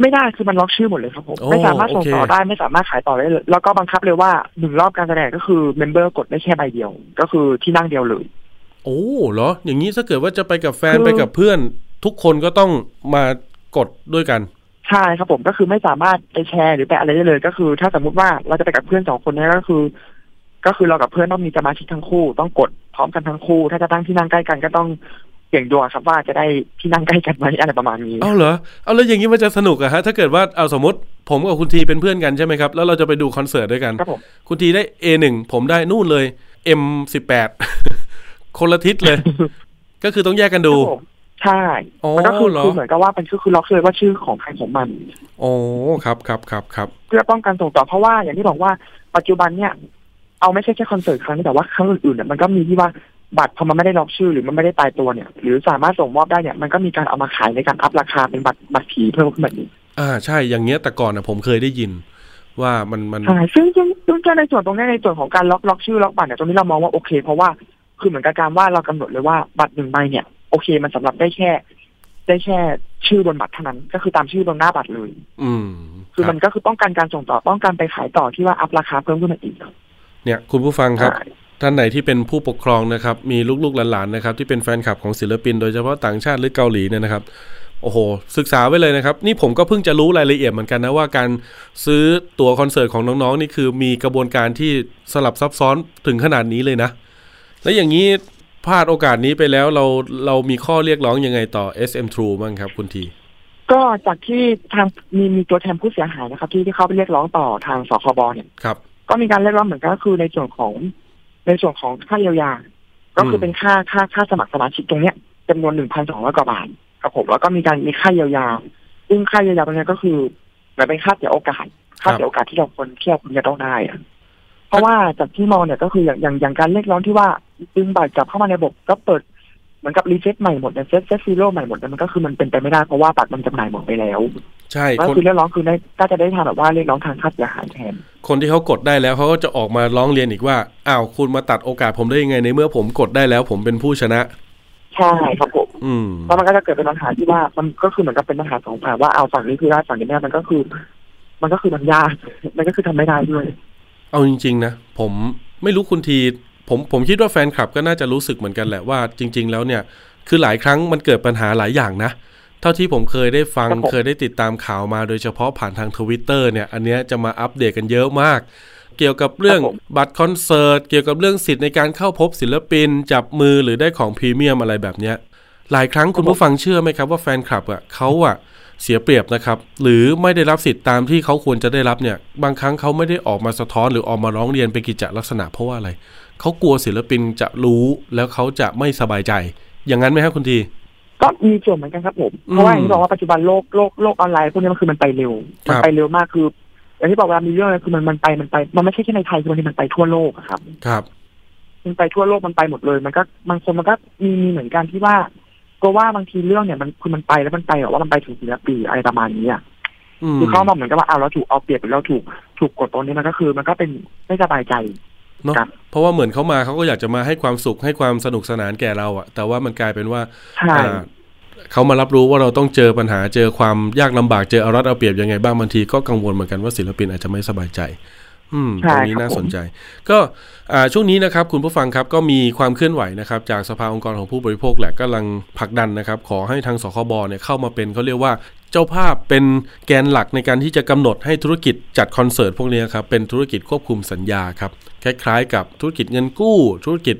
ไม่ได้คือมันล็อกชื่อหมดเลยครับผมโอ้ไม่สามารถส่งต่อโอเคได้ไม่สามารถขายต่อได้เลยแล้วก็บังคับเลยว่าหนึ่งรอบการแสดงก็คือ member กดได้แค่ใบเดียว ก็คือที่นั่งเดียวเลย โอ้เหรอ อย่างนี้ถ้าเกิดว่าจะไปกับแฟนคือไปกับเพื่อน ทุกคนก็ต้องมากดด้วยกันใช่ครับผมก็คือไม่สามารถไปแชร์หรือไปอะไรได้เลย ก็คือ ถ้าสมมุติว่าเราจะไปกับเพื่อนสองคนเนี้ยก็คือ ก็คือเรากับเพื่อนต้องมีสมาชิกทั้งคู่ ต้องกดพร้อมกันทั้งคู่ ถ้าจะตั้งที่นั่งใกล้กันก็ต้องเสี่ยงดวงครับว่าจะได้ที่นั่งใกล้กันไหมอะไรประมาณนี้ เอาเหรอ เอาแล้วอย่างนี้มันจะสนุกอะฮะ ถ้าเกิดว่าเอาสมมติผมกับคุณทีเป็นเพื่อนกันใช่ไหมครับ แล้วเราจะไปดูคอนเสิร์ตด้วยกัน ครับผม คุณทีได้ A1 ผมได้นู่นเลย M18 คนละทิศเลย ก็คือต้องแยกกันดูครับผมใช่อ๋อมันก็คือเหรอคือเหมือนกับว่าเป็นคือคือล็อกเลยว่าชื่อของใครของมัน โอ้ ครับครับครับครับ เพื่อป้องกันส่งต่อเพราะว่าอย่างที่บอกว่าปัจจุบันเนี่ยเอาไม่ใช่แค่คอนเสิร์ตครั้งนี้แต่ว่าครั้งอื่นๆเนี่ยมันก็มีที่ว่า บัตรพอมันไม่ได้ล็อกชื่อหรือมันไม่ได้ตายตัวเนี่ย หรือสามารถส่งมอบได้เนี่ยมันก็มีการเอามาขายในการ up ราคาเป็นบัตรบัตรผีเพิ่มขึ้นมาอีกอ่าใช่อย่างเงี้ยแต่ก่อนอะผมเคยได้ยิน ว่ามันมันใช่ซึ่งซึ่งซึ่งในส่วนตรงนี้ในส่วนของการล็อกล็อกชื่อล็อกบัตรเนี่ยตรงนี้เรามองว่าโอเค เพราะว่าคือเหมือนกับการว่าเรากำหนดเลยว่าบัตรหนึ่งใบเนี่ยโอเค มันสำหรับได้แค่ ได้แค่ชื่อบนบัตรเท่านั้น ก็คือตามชื่อบนหน้าบัตรเลย อืม คือมันก็คือป้องกันการส่งต่อป้องกันไปขายต่อที่ว่าอัพราคาเพิ่มขึ้นมาอีกเนี่ย คุณผู้ฟังครับใช่ ท่านไหนที่เป็นผู้ปกครองนะครับมีลูกๆหลานๆนะครับที่เป็นแฟนคลับของศิลปิน โดยเฉพาะต่างชาติหรือเกาหลีเนี่ยนะครับโอ้โห ศึกษาไว้เลยนะครับ นี่ผมก็เพิ่งจะรู้รายละเอียดเหมือนกันนะ ว่าการซื้อตั๋วคอนเสิร์ตของน้องๆ นี่คือมีกระบวนการที่สลับซับซ้อนถึงขนาดนี้เลยนะ แล้วอย่างนี้พลาดโอกาสนี้ไปแล้วเราเรามีข้อเรียกร้องยังไงต่อ SM True บ้างครับคุณทีก็จากที่ทางมีมีตัวแทนผู้เสียหายนะครับ ที่ที่เข้าไปเรียกร้องต่อทางสคบเนี่ยครับ ก็มีการเรียกร้องเหมือนกันก็คือในส่วนของ ในส่วนของค่าเยียวยา ก็คือเป็นค่าค่าค่าสมัครสมาชิกตรงเนี้ยจำนวนหนึ่งพันสองร้อยกว่าบาทครับผมแล้วก็มีการมีค่าเยียวยาซึ่งค่าเยียวยาตรงเนี้ยก็คือเหมือนเป็นค่าเสียโอกาส ค่าเสียโอกาสที่เราคนที่เราควรจะต้องได้อะเพราะว่าจากที่มองเนี่ยก็คืออย่างอย่างอย่างการเรียกร้องที่ว่าดึงบัตรกลับเข้ามาในระบบก็เปิดเหมือนกับ reset ใหม่หมดเนี่ย set set zero ใหม่หมดเนี่ยมันก็คือมันเป็นไปไม่ได้เพราะว่าบัตรมันจำหน่ายหมดไปแล้ว ใช่ก็คนคือเรียกร้องคือได้ก็จะได้ทำแบบว่าเรียกร้องทางค่าเสียหายแทน คนที่เขากดได้แล้วเขาก็จะออกมาร้องเรียนอีกว่าอ้าวคุณมาตัดโอกาสผมได้ยังไงในเมื่อผมกดได้แล้ว ผมเป็นผู้ชนะ ใช่ครับผมอืมแล้วมันก็จะเกิดเป็นปัญหาที่ว่ามันก็คือเหมือนกับเป็นปัญหาสองฝ่ายว่าเอาฝั่งนี้คือได้ฝั่งนี้ไม่ได้มันก็คือ มันก็คือมันยากมันก็คือทำไม่ได้ด้วย เอาจริง ๆ นะผมไม่รู้คุณทีผมผมคิดว่าแฟนคลับก็น่าจะรู้สึกเหมือนกันแหละว่าจริง ๆ แล้วเนี่ย คือหลายครั้งมันเกิดปัญหาหลายอย่างนะเท่าที่ผมเคยได้ฟังครับผมเคยได้ติดตามข่าวมาโดยเฉพาะผ่านทางทวิตเตอร์เนี่ย อันเนี้ยจะมาอัปเดตกันเยอะมาก เกี่ยวกับเรื่องบัตรคอนเสิร์ตเกี่ยวกับเรื่องสิทธิ์ในการเข้าพบศิลปิน จับมือหรือได้ของพรีเมียมอะไรแบบเนี้ยหลายครั้งคุณผู้ฟังเชื่อไหมครับว่าแฟนคลับอะเขาอะเสียเปรียบนะครับ หรือไม่ได้รับสิทธิ์ตามที่เขาควรจะได้รับเนี่ย บางครั้งเขาไม่ได้ออกมาสะท้อนหรือออกมาร้องเรียนเป็นกิจจลักษณะเพราะว่าอะไรเขากลัวศิลปินจะรู้แล้วเขาจะไม่สบายใจ อย่างนั้นไหมครับคุณที ก็มีส่วนเหมือนกันครับผมอืมเพราะว่าอย่างที่บอกว่าปัจจุบันโลกโลกโลกออนไลน์พวกนี้มันคือมันไปเร็วครับมันไปเร็วมากคืออย่างที่บอกเวลามีเรื่องอะไรคือมันมันไปมันไป มันไม่ใช่แค่ในไทยคือบางทีมันไปทั่วโลกอะครับ ครับ มันไปทั่วโลกมันไปหมดเลย มันก็บางคนมันก็มีมีเหมือนกันที่ว่า ก็ว่าบางทีเรื่องเนี่ยมันคือมันไปแล้วมันไปแบบว่ามันไปถึงศิลปินอะไรประมาณนี้อะอืมคือเขามาเหมือนกับว่าเอาเราถูกเอาเปรียบหรือเราถูกถูกกดตรงนี้มันก็คือ มันก็เป็นไม่สบายใจ เนาะครับเพราะว่าเหมือนเขามาเขาก็อยากจะมาให้ความสุขให้ความสนุกสนานแก่เราอะแต่ว่ามันกลายเป็นว่าใช่อ่าเขามารับรู้ว่าเราต้องเจอปัญหาเจอความยากลำบากเจอเอารัดเอาเปรียบยังไงบ้างบางทีก็กังวลเหมือนกันว่าศิลปินอาจจะไม่สบายใจ อืมตรงนี้น่าสนใจ ก็อ่าช่วงนี้นะครับ คุณผู้ฟังครับก็มีความเคลื่อนไหวนะครับ จากสภาองค์กรของผู้บริโภคแหละกำลังผลักดันนะครับ ขอให้ทางสคบเนี่ยเข้ามาเป็นเขาเรียกว่า เจ้าภาพเป็นแกนหลักในการที่จะกำหนดให้ธุรกิจจัดคอนเสิร์ตพวกนี้ครับเป็นธุรกิจควบคุมสัญญาครับคล้ายๆ กับธุรกิจเงินกู้ ธุรกิจ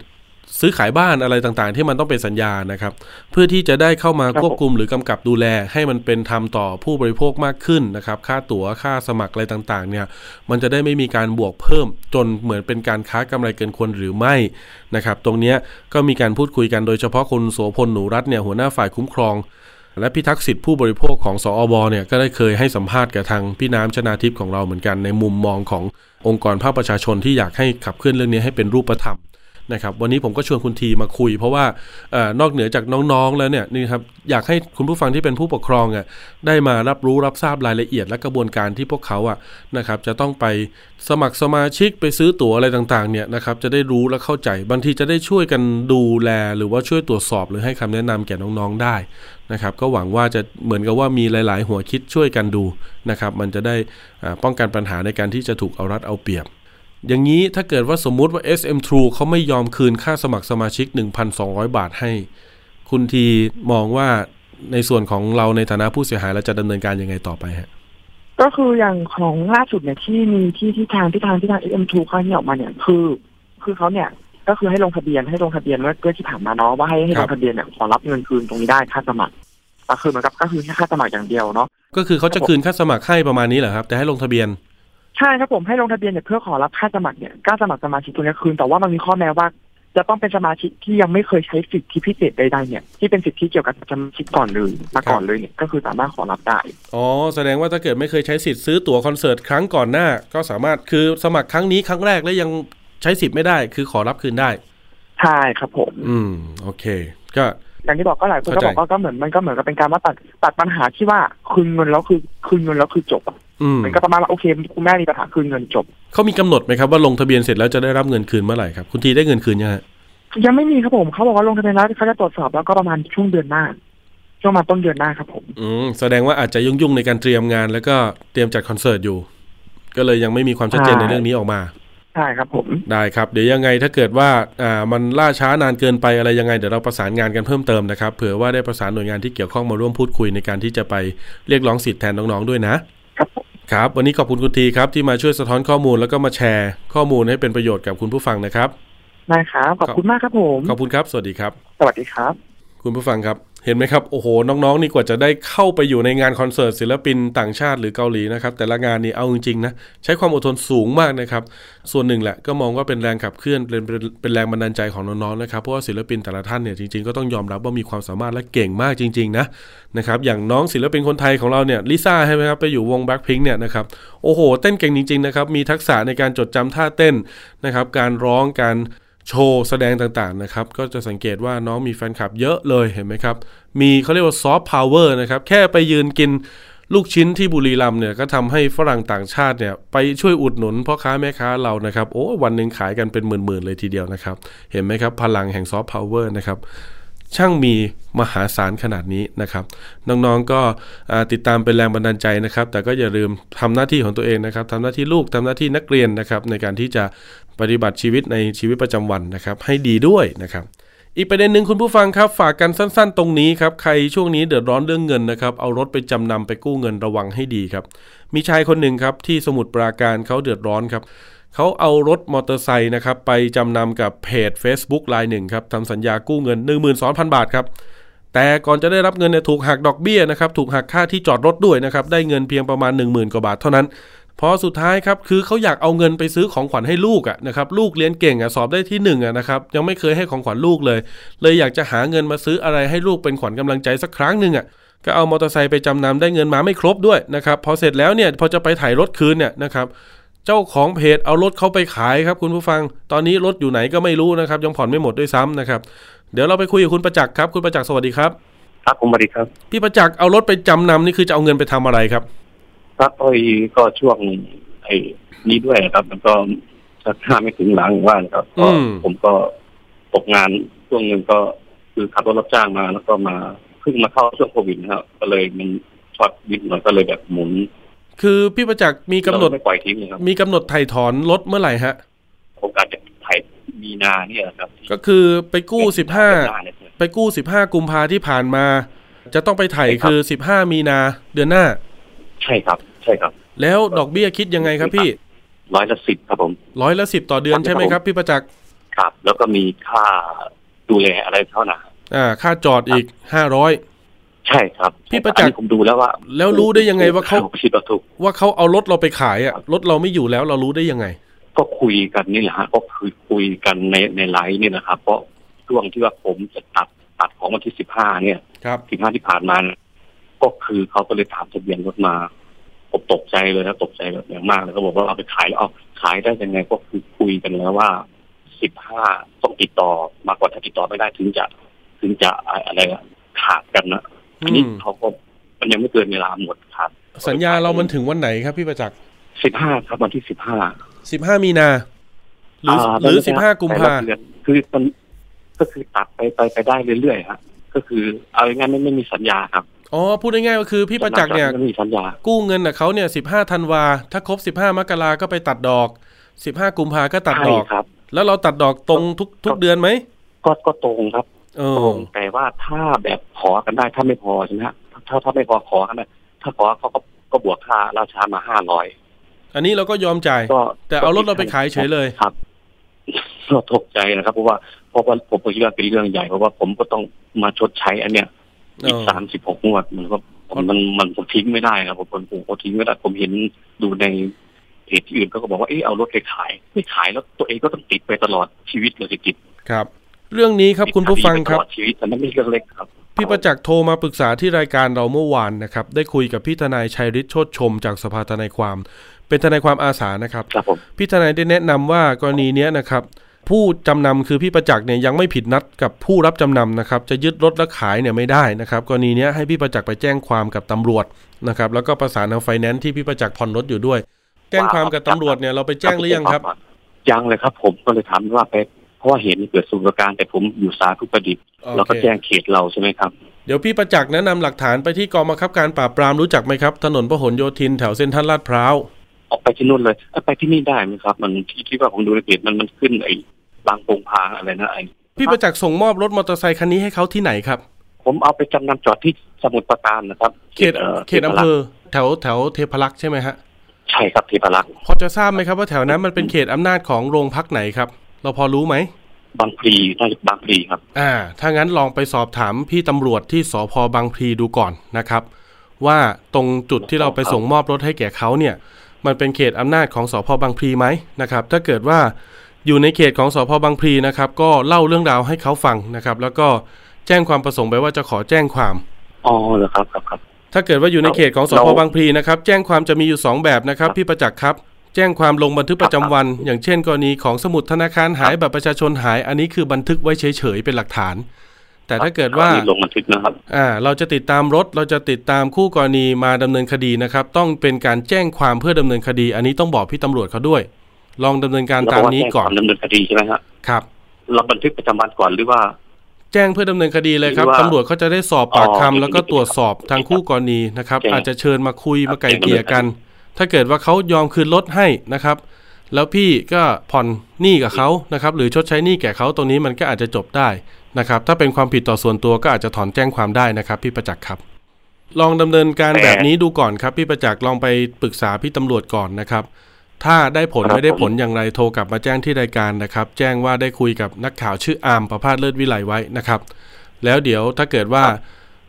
ซื้อขายบ้านอะไรต่างๆ ที่มันต้องเป็นสัญญานะครับ เพื่อที่จะได้เข้ามาควบคุมหรือกำกับดูแล ให้มันเป็นธรรมต่อผู้บริโภคมากขึ้นนะครับ ค่าตั๋วค่าสมัครอะไรต่างๆ เนี่ย มันจะได้ไม่มีการบวกเพิ่มจนเหมือนเป็นการค้ากำไรเกินควรหรือไม่นะครับ ตรงนี้ก็มีการพูดคุยกันโดยเฉพาะคุณโสพลหนูรัตน์เนี่ยหัวหน้าฝ่ายคุ้มครอง และพิทักษ์สิทธิผู้บริโภคของสอบเนี่ยก็ได้เคยให้สัมภาษณ์กับทางพี่น้ำชนาทิพย์ของเราเหมือนกันในมุมมองขององค์กรภาคประชาชนที่อยากให้ขับเคลื่อนเรื่องนี้ให้เป็นรูปธรรม นะครับวันนี้ผมก็ชวนคุณทีมาคุย เพราะว่าอนอกเหนือจากน้องๆแล้วเนี่ยนี่ครับอยากให้คุณผู้ฟังที่เป็นผู้ปกครองอะได้มารับรู้รับทราบรายละเอียดและกระบวนการที่พวกเขาอะนะครับจะต้องไปสมัครสมาชิกไปซื้อตั๋วอะไรต่างๆเนี่ยนะครับจะได้รู้และเข้าใจบางทีจะได้ช่วยกันดูแล หรือว่าช่วยตรวจสอบหรือให้คำแนะนำแก่น้องๆได้นะครับก็หวังว่าจะเหมือนกับว่ามีหลาย ๆ หัวคิดช่วยกันดูนะครับมันจะได้ป้องกันปัญหาในการที่จะถูกเอารัดเอาเปรียบ อย่างนี้ถ้าเกิดว่าสมมุติว่า SM True เขาไม่ยอมคืนค่าสมัครสมาชิก 1,200 บาทให้ คุณทีมองว่าในส่วนของเราในฐานะผู้เสียหายเราจะดำเนินการยังไงต่อไปฮะก็คืออย่างของล่าสุดเนี่ยที่มีที่ที่ทางที่ทางที่ทาง M2 เขาเนี่ยออกมาเนี่ยคือ คือเขาเนี่ยก็คือให้ลงทะเบียนให้ลงทะเบียนเมื่อเมื่อที่ผ่านมาเนาะว่าให้ให้ครัลบงทะเบียนเนี่ยขอรับเงินคืนตรงนี้ได้ค่าสมัครก็คือเหมือนกับก็คือแค่ค่าสมัครอย่างเดียวเนาะก็คือเขาจะคืนค่าสมัครให้ประมาณนี้เหรอครับ แต่ให้ลงทะเบียน ใช่ครับผมให้ลงทะเบียนเนี่ยเพื่อขอรับค่าสมัครเนี่ยค่าสมัครสมาชิกตัวเนี้ยคืน แต่ว่ามันมีข้อแม้ว่า จะต้องเป็นสมาชิกที่ยังไม่เคยใช้สิทธิพิเศษใดๆเนี่ยที่เป็นสิทธิเกี่ยวกับสมาชิกก่อนเลยมาก่อนเลยเนี่ยก็คือสามารถขอรับได้อ๋อแสดงว่าถ้าเกิดไม่เคยใช้สิทธิ์ซื้อตั๋วคอนเสิร์ตครั้งก่อนหน้า ก็สามารถคือสมัครครั้งนี้ครั้งแรกแล้วยังใช้สิทธิ์ไม่ได้ คือขอรับคืนได้ใช่ครับผม อืมโอเค ก็อย่างที่บอกก็หลายคนก็เข้าใจบอกว่าก็เหมือนมันก็เหมือนกับเป็นการว่าตัดตัดปัญหาที่ว่าคืนเงินแล้วคือคืนเงินแล้วคือจบอะออื มมันก็ประมาณว่าโอเค คุณแม่มีปัญหาคืนเงินจบเขามีกำหนดไหมครับว่าลงทะเบียนเสร็จแล้วจะได้รับเงินคืนเมื่อไหร่ครับคุณทีได้เงินคืนยังฮะยังไม่มีครับผมเขาบอกว่าลงทะเบียนแล้วเขาจะตรวจสอบแล้วก็ประมาณช่วงเดือนหน้าช่วงมาต้นเดือนหน้าครับผมอืมแสดงว่าอาจจะยุ่งๆในการเตรียมงาน แล้วก็เตรียมจัดคอนเสิร์ตอยู่ ก็เลยยังไม่มีความชัดเจนใช่ในเรื่องนี้ออกมาใช่ครับผมได้ครับ เดี๋ยวยังไงถ้าเกิดว่าอ่ามันล่าช้านานเกินไปอะไรยังไงเดี๋ยวเราประสานงานกันเพิ่มเติมนะครับเผื่อว่าได้ประสานหน่วยงานที่เกี่ยวข้องมาร่วมพูดคุยในการที่จะไปเรียกร้องสิทธิ์แทนน้องๆด้วยนะ ครับผมครับ วันนี้ขอบคุณคุณทีครับที่มาช่วยสะท้อนข้อมูลแล้วก็มาแชร์ ข้อมูลให้เป็นประโยชน์กับคุณผู้ฟังนะครับได้ครับขอบคุณมากครับผม ขอบคุณครับ สวัสดีครับ สวัสดีครับ คุณผู้ฟังครับ เห็นไหมครับ โอ้โห น้องๆ นี่กว่าจะได้เข้าไปอยู่ในงานคอนเสิร์ตศิลปินต่างชาติหรือเกาหลีนะครับ แต่ละงานนี่เอาจริงๆนะ ใช้ความอดทนสูงมากนะครับ ส่วนหนึ่งแหละก็มองว่าเป็นแรงขับเคลื่อนเป็นเป็นแรงบันดาลใจของน้องๆนะครับ เพราะว่าศิลปินแต่ละท่านเนี่ยจริงๆ ก็ต้องยอมรับว่ามีความสามารถและเก่งมากจริงๆนะนะครับ อย่างน้องศิลปินคนไทยของเราเนี่ยลิซ่าใช่ไหมครับไปอยู่วงแบ็คพิงเนี่ยนะครับโอ้โห เต้นเก่งจริงๆนะครับมีทักษะในการจดจำท่าเต้นนะครับการร้องการ โชว์แสดงต่างๆนะครับ ก็จะสังเกตว่าน้องมีแฟนคลับเยอะเลยเห็นไหมครับ มีเขาเรียกว่าซอฟต์พาวเวอร์นะครับ แค่ไปยืนกินลูกชิ้นที่บุรีรัมย์เนี่ยก็ทำให้ฝรั่งต่างชาติเนี่ยไปช่วยอุดหนุนพ่อค้าแม่ค้าเรานะครับ โอ้วันหนึ่งขายกันเป็นหมื่นๆเลยทีเดียวนะครับ เห็นไหมครับ พลังแห่งซอฟต์พาวเวอร์นะครับ ช่างมีมหาศาลขนาดนี้นะครับ น้องๆก็ติดตามเป็นแรงบันดาลใจนะครับ แต่ก็อย่าลืมทำหน้าที่ของตัวเองนะครับทำหน้าที่ลูกทำหน้าที่นักเรียนนะครับ ในการที่จะปฏิบัติชีวิตในชีวิตประจำวันนะครับ ให้ดีด้วยนะครับอีกประเด็นหนึ่งคุณผู้ฟังครับ ฝากกันสั้นๆ ตรงนี้ครับ ใครช่วงนี้เดือดร้อนเรื่องเงินนะครับ เอารถไปจำนำไปกู้เงินระวังให้ดีครับ มีชายคนหนึ่งครับที่สมุทรปราการเขาเดือดร้อนครับ เขาเอารถมอเตอร์ไซค์นะครับไปจำนำกับเพจ Facebook รายหนึ่งครับทำสัญญากู้เงิน 12,000 บาทครับแต่ก่อนจะได้รับเงินเนี่ยถูกหักดอกเบี้ยนะครับถูกหักค่าที่จอดรถด้วยนะครับได้เงินเพียงประมาณ 10,000 กว่าบาทเท่านั้นพอสุดท้ายครับคือเขาอยากเอาเงินไปซื้อของขวัญให้ลูกอะนะครับลูกเรียนเก่งอะสอบได้ที่หนึ่งอะนะครับยังไม่เคยให้ของขวัญลูกเลย เลยอยากจะหาเงินมาซื้ออะไรให้ลูกเป็นขวัญกำลังใจสักครั้งหนึ่งอะก็เอามอเตอร์ไซค์ไปจำนำได้เงินมาไม่ครบด้วยนะครับพอเสร็จแล้วเนี่ยพอจะไปถ่ายรถคืนเนี่ยนะครับ เจ้าของเพจเอารถเขาไปขายครับคุณผู้ฟัง ตอนนี้รถอยู่ไหนก็ไม่รู้นะครับ ยังผ่อนไม่หมดด้วยซ้ำนะครับ เดี๋ยวเราไปคุยกับคุณประจักษ์ครับ คุณประจักษ์สวัสดีครับ ครับผมสวัสดีครับ พี่ประจักษ์เอารถไปจำนำนี่คือจะเอาเงินไปทำอะไรครับ ครับโอ้ยก็ช่วงไอ้นี้ด้วยนะครับมันก็สักห้าไม่ถึงหลังว่านครับก็อืมผมก็ตกงานช่วงหนึ่งก็คือขับรถรับจ้างมาแล้วก็มาเพิ่งมาเข้าช่วงโควิดนะครับก็เลยมันช็อตนิดหน่อยก็เลยแบบหมุน คือพี่ประจักษ์มีกำหนดเราไม่ปล่อยทิ้งเลยครับมีกำหนดไถ่ถอนรถเมื่อไหร่ฮะโอกาสจะถ่ายมีนาเนี่ยครับ ก็คือไปกู้สิบห้าเดือนน้เนี่ยไปกู้สิบห้ากุมภาที่ผ่านมา จะต้องไปไถ่ใช่ครับคือสิบห้ามีนาเดือนหน้า ใช่ครับ ใช่ครับ แล้วดอกเบี้ยคิดยังไงครับพี่ร้อยละสิบครับผมร้อยละสิบต่อเดือนใช่ไหมครับ พี่ประจักษ์ครับ แล้วก็มีค่าดูแลอะไรเท่านั้นอ่า ค่าจอดอีกห้าร้อย ใช่ครับพี่ประจักษ์อันนี้ผมดูแล้วว่า แล้วรู้ได้ยังไงว่าเขาผิดว่าถูกว่าเขาเอารถเราไปขายอะรถเราไม่อยู่แล้วเรารู้ได้ยังไง ก็คุยกันนี่แหละฮะก็คือคุยกันในในไลน์นี่นะครับ เพราะช่วงที่ว่าผมจะตัดตัดของวันที่สิบห้าเนี่ยครับสิบห้าที่ผ่านมาเนี่ยก็คือเขาก็เลยถามทะเบียนรถมาผมตกใจเลยนะตกใจแบบอย่างมากเลยเขาบอกว่าเอาไปขายแล้วเอาขายได้ยังไงก็คือคุยกันแล้วว่าสิบห้าต้องติดต่อมากกว่าถ้าติดต่อไม่ได้ถึงจะ ถึงจะอะไรอะขาดกันนะ อันนี้อืมเขาก็มันยังไม่เกินเวลาหมดครับ สัญญาเรามันถึงวันไหนครับพี่ประจักษ์สิบห้าครับวันที่สิบห้าสิบห้ามีนาหรืออ่าหรือได้สิบไหห้ากุมภาแต่ละเดือนคือมันก็คือตัดไปไปไปได้เรื่อยๆฮะก็คือ เอาง่ายๆไม่ไม่มีสัญญาครับอ๋อพูดง่ายๆก็คือพี่ประจักษ์เนี่ยไม่มีสัญญากู้เงินน่ะเขาเนี่ยสิบห้าธันวาถ้าครบสิบห้ามกราก็ไปตัดดอกสิบห้ากุมภาก็ตัดดอกใช่ครับ แล้วเราตัดดอกตรงทุกทุกเดือนไหมก็ก็ตรงครับเอตอรง แต่ว่าถ้าแบบขอกันได้ถ้าไม่พอใช่ไหมฮะถ้าถ้าไม่พอขอกันได้ถ้าขอเขาก็ก็บวกค่าราชามาห้าร้อยอันนี้เราก็ยอมจ่ายก็แต่เอารถเราไปขายเฉยเลยครับก็ตกใจนะครับเพราะว่าเพราะว่าผมก็คิดว่าเป็นเรื่องใหญ่เพราะว่าผมก็ต้องมาชดใช้อันเนี้ยอีกเออสามสิบหกงวดมันก็มันมันมันผมทิ้งไม่ได้ครับผมผมผมผมทิ้งไม่ได้ผมเห็นดูในเพจที่อื่นเขาก็บอกว่าเออเอารถไปขายไม่ขายแล้วตัวเองก็ต้องติดไปตลอดชีวิตเลยสิติดครับ เรื่องนี้ครับคุณผู้ฟังครับติดตลอดชีวิตแต่นั่นไม่ใช่เรื่องเล็กครับพี่ประจักษ์โทรมาปรึกษาที่รายการเราเมื่อวานนะครับ ได้คุยกับพี่ทนายชัยฤทธิ์โชติชม จากสภาทนายความ เป็นทนายความอาสานะครับครับผมพี่ทนายได้แนะนำว่ากรณีเนี้ยนะครับ ผู้จำนำคือพี่ประจักษ์เนี่ยยังไม่ผิดนัดกับผู้รับจำนำนะครับ จะยึดรถและขายเนี่ยไม่ได้นะครับ กรณีเนี้ยให้พี่ประจักษ์ไปแจ้งความกับตำรวจนะครับ แล้วก็ประสานทางไฟแนนซ์ที่พี่ประจักษ์ผ่อนรถอยู่ด้วย แจ้งความกับตำรวจเนี่ยเราไปแจ้งหรือยังครับ ยังเลยครับ ผมก็เลยถามว่าไปเพ ราะว่าเหตุมันเกิดสุรการแต่ผมอยู่สาธุประดิษฐ์โอเคเราก็แจ้งเขตเราใช่ไหมครับเดี๋ยวพี่ประจักษ์แนะนำหลักฐานไปที่กองบังคับการปราบปรามรู้จักไหมครับ ถนนพหลโยธินแถวเส้นท่านลาดพร้าวออกไปที่นู่นเลยเอ้ยไปที่นี่ได้ไหมครับ มันที่ที่ว่าผมดูในเพจมันมันขึ้นไอ้บางโปงพางอะไรนะไอ้พี่ประจักษ์ส่งมอบรถมอเตอร์ไซคันนี้ให้เขาที่ไหนครับ ผมเอาไปจำนำจอดที่สมุทรปราการนะครับ เขตเขตอำเภอแถวแถวเทพรักษ์ใช่ไหมฮะใช่ครับเทพรักษ์พอจะทราบไหมครับว่าแถวนั้นมันเป็นเขตอำนาจของโรงพักไหนครับ เราพอรู้ไหม บางพลีน่าจะบางพลีครับ อ่า ถ้างั้นลองไปสอบถามพี่ตำรวจที่สพบางพลีดูก่อนนะครับ ว่าตรงจุดที่เราไปส่งมอบรถให้แก่เขาเนี่ย มันเป็นเขตอำนาจของสพบางพลีไหมนะครับ ถ้าเกิดว่าอยู่ในเขตของสพบางพลีนะครับ ก็เล่าเรื่องราวให้เขาฟังนะครับ แล้วก็แจ้งความประสงค์ไปว่าจะขอแจ้งความอ๋อเหรอครับครับครับถ้าเกิดว่าอยู่ในเขตของสพเราบางพลีนะครับ แจ้งความจะมีอยู่ 2 แบบนะครับ พี่ประจักษ์ครับ แจ้งความลงบันทึกประจำวัน อย่างเช่น กรณีของสมุดธนาคารหายบัตรประชาชนหาย อันนี้คือบันทึกไว้เฉยๆเป็นหลักฐาน แต่ถ้าเกิดว่าลงบันทึกนะครับอ่าเราจะติดตามรถเราจะติดตามคู่กรณีมาดำเนินคดีนะครับ ต้องเป็นการแจ้งความเพื่อดำเนินคดี อันนี้ต้องบอกพี่ตำรวจเขาด้วย ลองดำเนินการตามนี้ก่อนแล้วว่าแจ้งความดำเนินคดีใช่ไหมฮะครับเราบันทึกประจำวันก่อนหรือว่าแจ้งเพื่อดำเนินคดีเลยครับหรือว่าตำรวจเขาจะได้สอบปากอ๋อคำแล้วก็ตรวจสอบทางคู่กรณีนะครับแจ้งอาจจะเชิญมาคุยครับมาไกลเกลี่ยกัน ถ้าเกิดว่าเขายอมคืนรถให้นะครับ แล้วพี่ก็ผ่อนหนี้กับเขานะครับ หรือชดใช้หนี้แก่เขาตรงนี้มันก็อาจจะจบได้นะครับ ถ้าเป็นความผิดต่อส่วนตัวก็อาจจะถอนแจ้งความได้นะครับ พี่ประจักษ์ครับ ลองดำเนินการแต่แบบนี้ดูก่อนครับ พี่ประจักษ์ลองไปปรึกษาพี่ตำรวจก่อนนะครับถ้าได้ผลครับไม่ได้ผลผมอย่างไรโทรกลับมาแจ้งที่รายการนะครับ แจ้งว่าได้คุยกับนักข่าวชื่ออาร์มประพาสเลิศวิไลไว้นะครับ แล้วเดี๋ยวถ้าเกิดว่า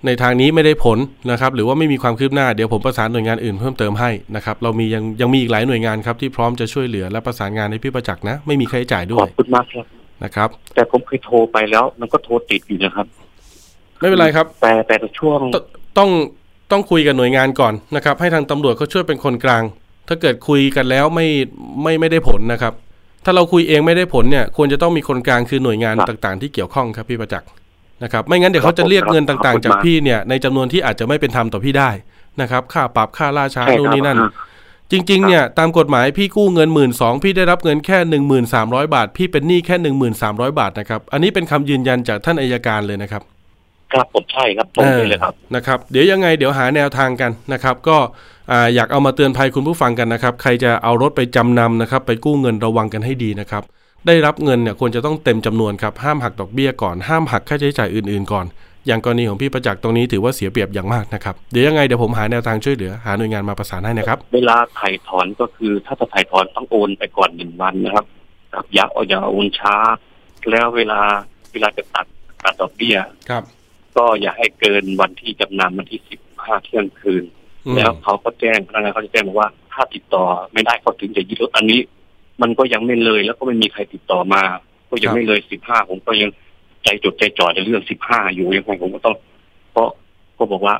ในทางนี้ไม่ได้ผลนะครับ หรือว่าไม่มีความคืบหน้าเดี๋ยวผมประสานหน่วยงานอื่นเพิ่มเติมให้นะครับเรามียังยังมีอีกหลายหน่วยงานครับที่พร้อมจะช่วยเหลือและประสานงานให้พี่ประจักษ์นะไม่มีค่าใช้จ่ายด้ขวอยบคุณมากครับนะครับ แต่ผมเคยโทรไปแล้ว มันก็โทรติดอยู่นะครับ ไม่เป็นไรครับ แต่แต่ช่วงตต้องต้องคุยกับหน่วยงานก่อนนะครับ ให้ทางตำรวจเขาช่วยเป็นคนกลาง ถ้าเกิดคุยกันแล้วไม่ไม่ไม่ได้ผลนะครับ ถ้าเราคุยเองไม่ได้ผลเนี่ย ควรจะต้องมีคนกลางคือหน่วยงานครับต่าง ๆ ที่เกี่ยวข้องครับพี่ประจักษ์ นะครับไม่งั้นเดี๋ยวเขาจะเรียกเงินต่างๆ จากพี่เนี่ยในจำนวนที่อาจจะไม่เป็นธรรมต่อพี่ได้นะครับ ค่าปรับค่าล่าช้าใช่นู่นครับนี่นั่นอ่าจริง ๆ เนี่ย ตามกฎหมายพี่กู้เงินหมื่นสองพี่ได้รับเงินแค่หนึ่งหมื่นสามร้อยบาท พี่เป็นหนี้แค่หนึ่งหมื่นสามร้อยบาทนะครับ อันนี้เป็นคำยืนยันจากท่านอายการเลยนะครับ ครับผมใช่ครับตรงนี้เลยครับนะครับ เดี๋ยวยังไงเดี๋ยวหาแนวทางกันนะครับ ก็อ่าอยากเอามาเตือนภัยคุณผู้ฟังกันนะครับ ใครจะเอารถไปจำนำนะครับ ไปกู้เงินระวังกันให้ดีนะครับ ได้รับเงินเนี่ยควรจะต้องเต็มจำนวนครับห้ามหักดอกเบี้ยก่อนห้ามหักค่าใช้จ่ายอื่นๆก่อน อย่างกรณีของพี่ประจักษ์ตรงนี้ถือว่าเสียเปรียบอย่างมากนะครับเดี๋ยวยังไงเดี๋ยวผมหาแนวทางช่วยเหลือหาหน่วยงานมาประสานให้นะครับ เวลาถ่ายถอนก็คือถ้าจะถ่ายถอนต้องโอนไปก่อนหนึ่งวันนะครับครับอย่าเอาอย่าโอนช้า แล้วเวลาเวลาจะตัดตัดดอกเบี้ยครับ ก็อย่าให้เกินวันที่จำนำวันที่สิบห้าเที่ยงคืนอืมแล้วเขาก็แจ้งพนักงานเขาจะแจ้งบอกว่าถ้าติดต่อไม่ได้เขาถึงจะยึดรถอันนี้ มันก็ยังไม่เลย แล้วก็ไม่มีใครติดต่อมา ก็ยังไม่เลยสิบห้าผมก็ยังใจจดใจจ่อในเรื่องสิบห้าอยู่ยังไงผมก็ต้องเพราะก็บอกว่า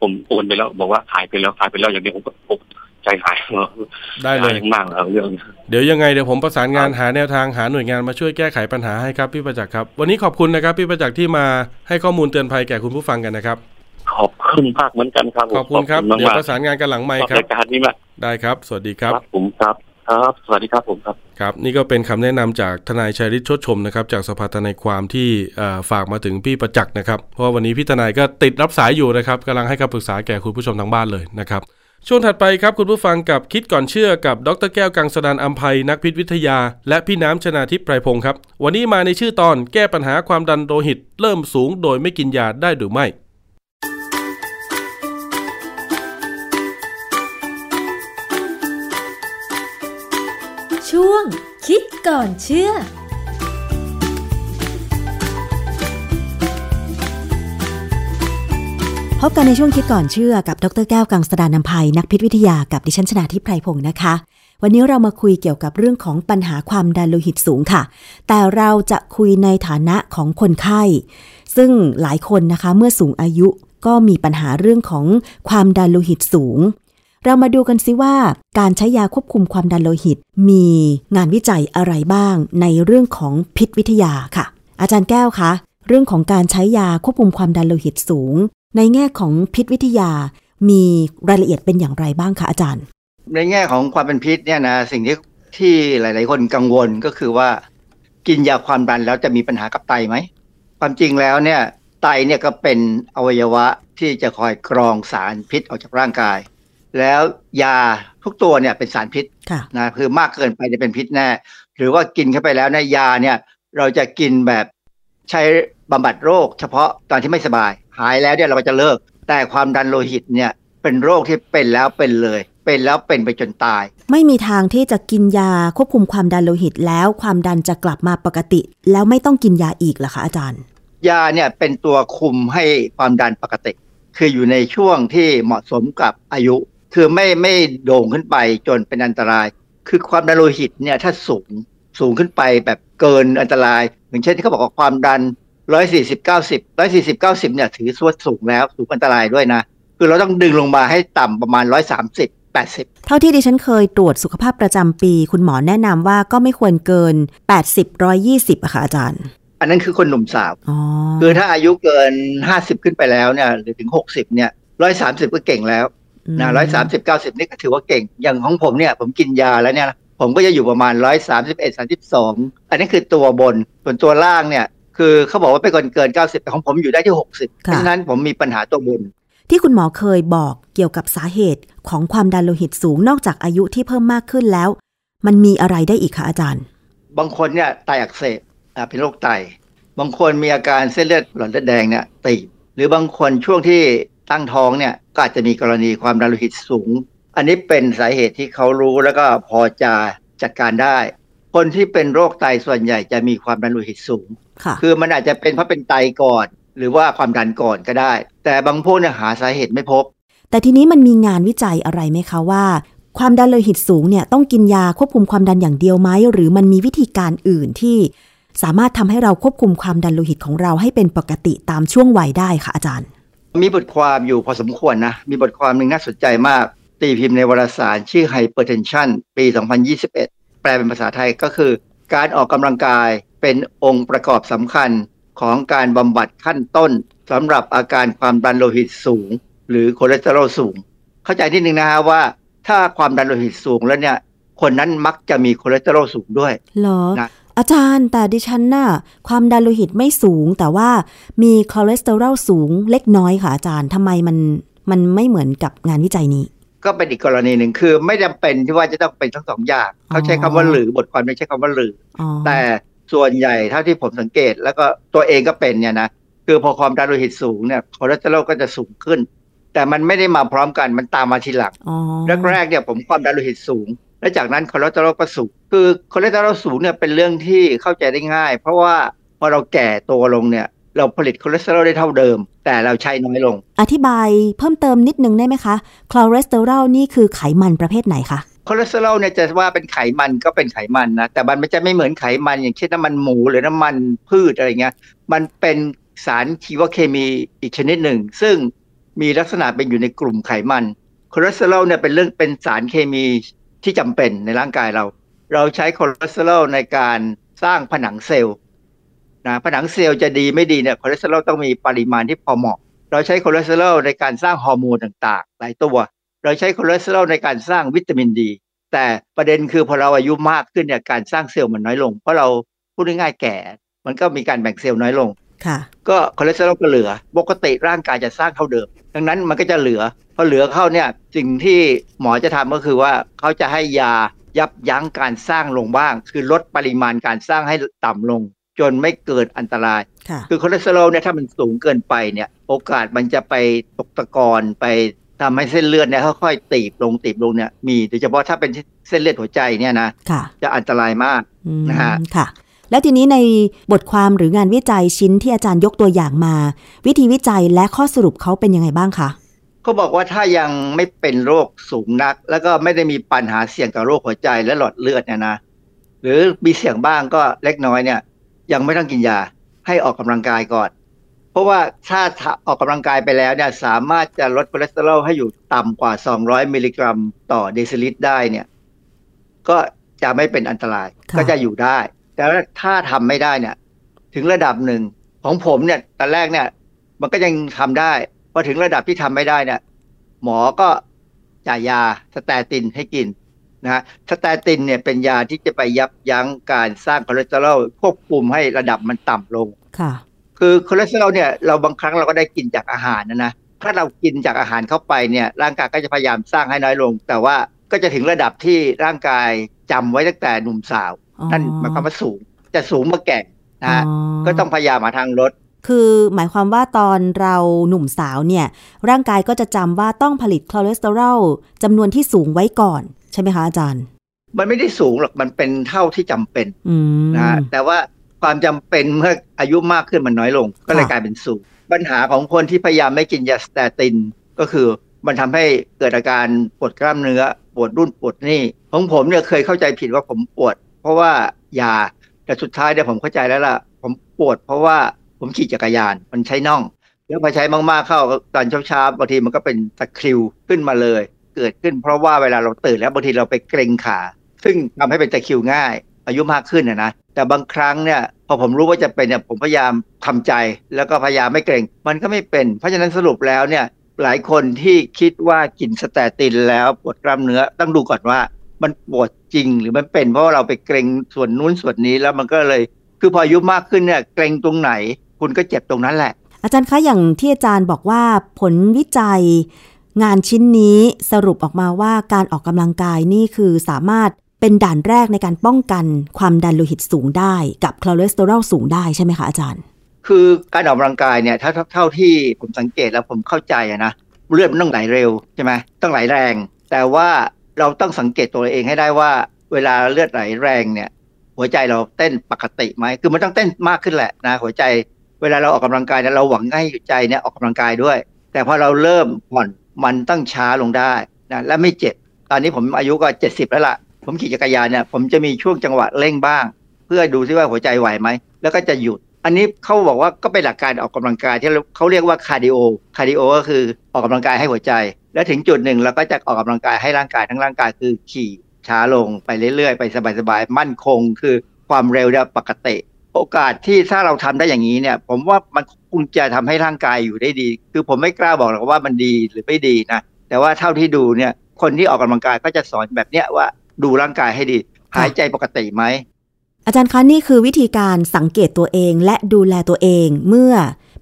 ผมโอนไปแล้ว บอกว่าขายไปแล้วขายไปแล้วอย่างเดียวผมก็ผมใจหายได้เลยใจหามากแล้วเรื่อง เดี๋ยวยังไงเดี๋ยวผมประสานงานหาแนวทางหาหน่วยงานมาช่วยแก้ไขปัญหาให้ครับพี่ประจักษ์ครับ วันนี้ขอบคุณนะครับ พี่ประจักษ์ที่มาให้ข้อมูลเตือนภัยแก่คุณผู้ฟังกันนะครับ ขอบคุณมากเหมือนกันครับผมขอบคุณครับมากเดี๋ยวมากประสานงานกันหลังไมค์ชอบครับรายการนี้มากได้ครับ สวัสดีครับผมครับ ครับ สวัสดีครับผมครับ ครับ นี่ก็เป็นคำแนะนำจากทนายชัยฤทธิ์ชดชมนะครับ จากสภาทนายความที่ฝากมาถึงพี่ประจักษ์นะครับ เพราะวันนี้พี่ทนายก็ติดรับสายอยู่นะครับกำลังให้คำปรึกษาแก่คุณผู้ชมทางบ้านเลยนะครับช่วงถัดไปครับคุณผู้ฟังกับคิดก่อนเชื่อกับดรแก้วกังสดานอัมภัยนักพิษวิทยา และพี่น้ำชนาทิพย์ไพรพงศ์ครับ วันนี้มาในชื่อตอนแก้ปัญหาความดันโลหิต เริ่มสูงโดยไม่กินยาได้หรือไม่ ง คิดก่อนเชื่อพบกันในช่วงคิดก่อนเชื่อกับดรแก้วกังสดานนภัยนักพิษวิทยากับดิฉันชนาทิพไพรพงศ์นะคะ วันนี้เรามาคุยเกี่ยวกับเรื่องของปัญหาความดันโลหิตสูงค่ะ แต่เราจะคุยในฐานะของคนไข้ ซึ่งหลายคนนะคะเมื่อสูงอายุก็มีปัญหาเรื่องของความดันโลหิตสูง เรามาดูกันซิว่าการใช้ยาควบคุมความดันโลหิต มีงานวิจัยอะไรบ้างในเรื่องของพิษวิทยาค่ะ อาจารย์แก้วคะเรื่องของการใช้ยาควบคุมความดันโลหิตสูง ในแง่ของพิษวิทยา มีรายละเอียดเป็นอย่างไรบ้างคะอาจารย์ ในแง่ของความเป็นพิษเนี่ยนะสิ่งที่ที่หลาย ๆ คนกังวลก็คือว่า กินยาความดันแล้วจะมีปัญหากับไตไหมความจริงแล้วเนี่ยไตเนี่ยก็เป็นอวัยวะที่จะคอยกรองสารพิษออกจากร่างกาย แล้วยาทุกตัวเนี่ยเป็นสารพิษค่ะนะคือมากเกินไปจะเป็นพิษแน่ หรือว่ากินเข้าไปแล้วเนยยาเนี่ยเราจะกินแบบใช้บำบัดโรค เฉพาะตอนที่ไม่สบาย หายแล้วเนี่ยเราก็จะเลิก แต่ความดันโลหิตเนี่ยเป็นโรคที่เป็นแล้วเป็นเลย เป็นแล้วเป็นไปจนตาย ไม่มีทางที่จะกินยาควบคุมความดันโลหิตแล้วความดันจะกลับมาปกติ แล้วไม่ต้องกินยาอีกเหรอคะอาจารย์ ยาเนี่ยเป็นตัวคุมให้ความดันปกติ คืออยู่ในช่วงที่เหมาะสมกับอายุ คือไม่ไม่โด่งขึ้นไปจนเป็นอันตราย คือความดันโลหิตเนี่ยถ้าสูงสูงขึ้นไปแบบเกินอันตรายอย่างเช่นที่เขาบอกว่าความดัน140 90 140 90เนี่ยถือว่าสูงแล้วสูงอันตรายด้วยนะ คือเราต้องดึงลงมาให้ต่ำประมาณ130 80เท่าที่ดิฉันเคยตรวจสุขภาพประจำปี คุณหมอแนะนำว่าก็ไม่ควรเกิน80 120อะค่ะอาจารย์ อันนั้นคือคนหนุ่มสาวอ๋อคือถ้าอายุเกิน50ขึ้นไปแล้วเนี่ยหรือถึง60เนี่ย130ก็เก่งแล้ว นะร้อยสามสิบเก้าสิบนี่ก็ถือว่าเก่ง อย่างของผมเนี่ย ผมกินยาแล้วเนี่ย ผมก็จะอยู่ประมาณร้อยสามสิบเอ็ดสามสิบสองอันนี้คือตัวบน ส่วนตัวล่างเนี่ย คือเขาบอกว่าไปก่อนเกินเก้าสิบแต่ของผมอยู่ได้ที่หกสิบเพราะฉะนั้นผมมีปัญหาตัวบน ที่คุณหมอเคยบอกเกี่ยวกับสาเหตุของความดันโลหิตสูงนอกจากอายุที่เพิ่มมากขึ้นแล้ว มันมีอะไรได้อีกคะอาจารย์ บางคนเนี่ยไตอักเสบอ่าเป็นโรคไต บางคนมีอาการเส้นเลือดหลอดเลือดแดงเนี่ยตีบหรือบางคนช่วงที่ตั้งท้องเนี่ย ก็อาจจะมีกรณีความดันโลหิตสูง อันนี้เป็นสาเหตุที่เขารู้แล้วก็พอจะจัดการได้ คนที่เป็นโรคไตส่วนใหญ่จะมีความดันโลหิตสูงค่ะคือมันอาจจะเป็นเพราะเป็นไตก่อน หรือว่าความดันก่อนก็ได้ แต่บางพวกเนี่ยหาสาเหตุไม่พบ แต่ทีนี้มันมีงานวิจัยอะไรไหมคะว่า ความดันโลหิตสูงเนี่ยต้องกินยาควบคุมความดันอย่างเดียวไหมหรือมันมีวิธีการอื่นที่สามารถทำให้เราควบคุมความดันโลหิตของเราให้เป็นปกติตามช่วงวัยได้ค่ะอาจารย์ มีบทความอยู่พอสมควรนะ มีบทความหนึ่งน่าสนใจมาก ตีพิมพ์ในวารสารชื่อ Hypertension ปี 2021 แปลเป็นภาษาไทยก็คือ การออกกำลังกายเป็นองค์ประกอบสำคัญของการบำบัดขั้นต้นสำหรับอาการความดันโลหิตสูง หรือคอเลสเตอรอลสูง เข้าใจที่หนึ่งนะฮะว่า ถ้าความดันโลหิตสูงแล้วเนี่ย คนนั้นมักจะมีคอเลสเตอรอลสูงด้วยเหรอนะ อาจารย์แต่ดิฉันน่ะความดันโลหิตไม่สูง แต่ว่ามีคอเลสเตอรอลสูงเล็กน้อยค่ะอาจารย์ทำไมมันมันไม่เหมือนกับงานวิจัยนี้ ก็เป็นอีกกรณีหนึ่งคือไม่จำเป็นที่ว่าจะต้องเป็นทั้งสองอย่างเขาใช้คำว่าหรือบทความไม่ใช้คำว่าหรืออ๋อแต่ส่วนใหญ่เท่าที่ผมสังเกต แล้วก็ตัวเองก็เป็นเนี่ยนะคือพอความดันโลหิตสูงเนี่ยคอเลสเตอรอลก็จะสูงขึ้น แต่มันไม่ได้มาพร้อมกันมันตามมาทีหลังอ๋อแรกๆเนี่ยผมความดันโลหิตสูง และจากนั้นคอเลสเตอรอลก็สูงคือคอเลสเตอรอลสูงเนี่ยเป็นเรื่องที่เข้าใจได้ง่าย เพราะว่าพอเราแก่ตัวลงเนี่ยเราผลิตคอเลสเตอรอลได้เท่าเดิม แต่เราใช้น้อยลง อธิบายเพิ่มเติมนิดนึงได้ไหมคะคอเลสเตอรอลนี่คือไขมันประเภทไหนคะคอเลสเตอรอลเนี่ยจะว่าเป็นไขมันก็เป็นไขมันนะแต่มันไม่จะไม่เหมือนไขมัน อย่างเช่นน้ำมันหมูหรือน้ำมันพืชอะไรเงี้ยมันเป็นสารชีวเคมีอีกชนิดหนึ่ง ซึ่งมีลักษณะเป็นอยู่ในกลุ่มไขมันคอเลสเตอรอลเนี่ยเป็นเรื่องเป็นสารเคมี ที่จำเป็นในร่างกายเรา เราใช้คอเลสเตอรอลในการสร้างผนังเซลล์นะผนังเซลล์จะดีไม่ดีเนี่ยคอเลสเตอรอลต้องมีปริมาณที่พอเหมาะ เราใช้คอเลสเตอรอลในการสร้างฮอร์โมนต่างๆ หลายตัว เราใช้คอเลสเตอรอลในการสร้างวิตามินดี แต่ประเด็นคือพอเราอายุมากขึ้นเนี่ยการสร้างเซลล์มันน้อยลง เพราะเราพูดง่ายๆแก่ มันก็มีการแบ่งเซลล์น้อยลง ก็คอเลสเตอรอลก็เหลือ ปกติร่างกายจะสร้างเท่าเดิม ดังนั้นมันก็จะเหลือ พอเหลือเข้าเนี่ยสิ่งที่หมอจะทำก็คือว่าเขาจะให้ยายับยั้งการสร้างลงบ้าง คือลดปริมาณการสร้างให้ต่ำลง จนไม่เกิดอันตรายค่ะคือคอเลสเตอรอลเนี่ยถ้ามันสูงเกินไปเนี่ย โอกาสมันจะไปตกตะกอนไปทำให้เส้นเลือดเนี่ยค่อยๆตีบลงตีบลงเนี่ยมีโดยเฉพาะถ้าเป็นเส้นเลือดหัวใจเนี่ยนะค่ะจะอันตรายมากอืมนะฮะค่ะ แล้วทีนี้ในบทความหรืองานวิจัยชิ้นที่อาจารย์ยกตัวอย่างมา วิธีวิจัยและข้อสรุปเขาเป็นยังไงบ้างคะเขาบอกว่าถ้ายังไม่เป็นโรคสูงนัก แล้วก็ไม่ได้มีปัญหาเสี่ยงต่อโรคหัวใจและหลอดเลือดเนี่ยนะหรือมีเสี่ยงบ้างก็เล็กน้อยเนี่ย ยังไม่ต้องกินยาให้ออกกำลังกายก่อน เพราะว่าถ้าออกกำลังกายไปแล้วเนี่ยสามารถจะลดคอเลสเตอรอลให้อยู่ต่ำกว่า 200 มิลลิกรัม ต่อเดซิลิตรได้เนี่ย ก็จะไม่เป็นอันตรายค่ะก็จะอยู่ได้ แต่ว่าถ้าทำไม่ได้เนี่ย ถึงระดับหนึ่งของผมเนี่ยตอนแรกเนี่ย มันก็ยังทำได้พอถึงระดับที่ทำไม่ได้เนี่ย หมอก็จ่ายยา statin ให้กินนะฮะ statin เนี่ยเป็นยาที่จะไปยับยั้งการสร้างคอเลสเตอรอลควบคุมให้ระดับมันต่ำลงค่ะ คือคอเลสเตอรอลเนี่ยเราบางครั้งเราก็ได้กินจากอาหารนะนะถ้าเรากินจากอาหารเข้าไปเนี่ย ร่างกายก็จะพยายามสร้างให้น้อยลง แต่ว่าก็จะถึงระดับที่ร่างกายจำไว้ตั้งแต่หนุ่มสาวอ๋อ นั่นหมายความว่าสูงจะสูงเมื่อแก่นะฮะอ๋อก็ต้องพยายามหาทางลดคือหมายความว่าตอนเราหนุ่มสาวเนี่ย ร่างกายก็จะจำว่าต้องผลิตคอเลสเตอรอลจำนวนที่สูงไว้ก่อน ใช่ไหมคะอาจารย์ มันไม่ได้สูงหรอก มันเป็นเท่าที่จำเป็นอืมนะฮะแต่ว่าความจำเป็นเมื่ออายุมากขึ้นมันน้อยลง ก็เลยค่ะกลายเป็นสูง ปัญหาของคนที่พยายามไม่กินยาสเตติน ก็คือมันทำให้เกิดอาการปวดกล้ามเนื้อ ปวดรุ่นปวดนี่ของผมเนี่ยเคยเข้าใจผิดว่าผมปวด เพราะว่ายาแต่สุดท้ายเนี่ยผมเข้าใจแล้วล่ะ ผมปวดเพราะว่าผมขี่จักรยานมันใช้น่องแล้วพอใช้มากๆเข้าตอนเช้าๆบางทีมันก็เป็นตะคริวขึ้นมาเลย เกิดขึ้นเพราะว่าเวลาเราตื่นแล้วบางทีเราไปเกรงขา ซึ่งทำให้เป็นตะคริวง่าย อายุมากขึ้นนะนะแต่บางครั้งเนี่ยพอผมรู้ว่าจะเป็นเนี่ยผมพยายามทำใจ แล้วก็พยายามไม่เกรง มันก็ไม่เป็น เพราะฉะนั้นสรุปแล้วเนี่ยหลายคนที่คิดว่ากินสเตตินแล้วปวดกล้ามเนื้อต้องดูก่อนว่า มันปวดจริงหรือมันเป็นเพราะว่าเราไปเกรงส่วนนู้นส่วนนี้แล้วมันก็เลย คือพออายุมากขึ้นเนี่ยเกรงตรงไหน คุณก็เจ็บตรงนั้นแหละ อาจารย์คะอย่างที่อาจารย์บอกว่าผลวิจัย งานชิ้นนี้สรุปออกมาว่าการออกกำลังกายนี่คือสามารถเป็นด่านแรกในการป้องกันความดันโลหิตสูงได้ กับคอเลสเตอรอลสูงได้ใช่ไหมคะอาจารย์ คือการออกกำลังกายเนี่ยถ้าเท่าเท่าที่ผมสังเกตแล้วผมเข้าใจอะนะเลือดมันต้องไหลเร็วใช่ไหมต้องไหลแรง แต่ว่า เราต้องสังเกตตัวเองให้ได้ว่า เวลาเลือดไหลแรงเนี่ย หัวใจเราเต้นปกติไหมคือมันต้องเต้นมากขึ้นแหละนะ หัวใจเวลาเราออกกำลังกายเนี่ยเราหวังให้หัวใจเนี่ยออกกำลังกายด้วย แต่พอเราเริ่มผ่อนมันต้องช้าลงได้นะและไม่เจ็บ ตอนนี้ผมอายุก็เจ็ดสิบแล้วล่ะ ผมขี่จักรยานเนี่ยผมจะมีช่วงจังหวะเร่งบ้าง เพื่อดูซิว่าหัวใจไหวไหมแล้วก็จะหยุด อันนี้เขาบอกว่าก็เป็นหลักการออกกำลังกายที่เขาเรียกว่าคาร์ดิโอคาร์ดิโอก็คือออกกำลังกายให้หัวใจ แล้วถึงจุดหนึ่งเราก็จะออกกำลังกายให้ร่างกายทั้งร่างกายคือขี่ช้าลงไปเรื่อยๆ ไปสบายๆ มั่นคงคือความเร็วเนี่ยปกติ โอกาสที่ถ้าเราทำได้อย่างนี้เนี่ย ผมว่ามันคงจะทำให้ร่างกายอยู่ได้ดี คือผมไม่กล้าบอกหรอกว่ามันดีหรือไม่ดีนะ แต่ว่าเท่าที่ดูเนี่ย คนที่ออกกำลังกายก็จะสอนแบบเนี้ยว่าดูร่างกายให้ดี หายใจปกติไหมอาจารย์คะนี่คือวิธีการสังเกตตัวเองและดูแลตัวเองเมื่อ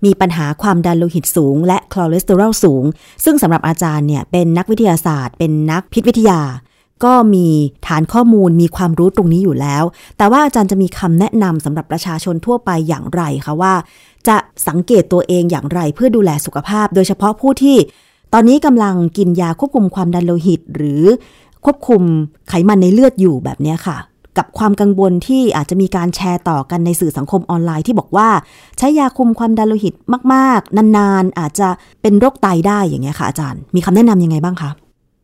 มีปัญหาความดันโลหิตสูง และคอเลสเตอรอลสูง ซึ่งสำหรับอาจารย์เนี่ยเป็นนักวิทยาศาสตร์ เป็นนักพิษวิทยา ก็มีฐานข้อมูลมีความรู้ตรงนี้อยู่แล้ว แต่ว่าอาจารย์จะมีคำแนะนำสำหรับประชาชนทั่วไปอย่างไรคะว่า จะสังเกตตัวเองอย่างไรเพื่อดูแลสุขภาพ โดยเฉพาะผู้ที่ ตอนนี้กำลังกินยาควบคุมความดันโลหิต หรือควบคุมไขมันในเลือดอยู่แบบนี้ค่ะ กับความกังวลที่อาจจะมีการแชร์ต่อกันในสื่อสังคมออนไลน์ที่บอกว่า ใช้ยาคุมความดันโลหิตมาก ๆ นาน ๆ อาจจะเป็นโรคไตได้อย่างเงี้ยค่ะอาจารย์ มีคำแนะนำยังไงบ้างคะ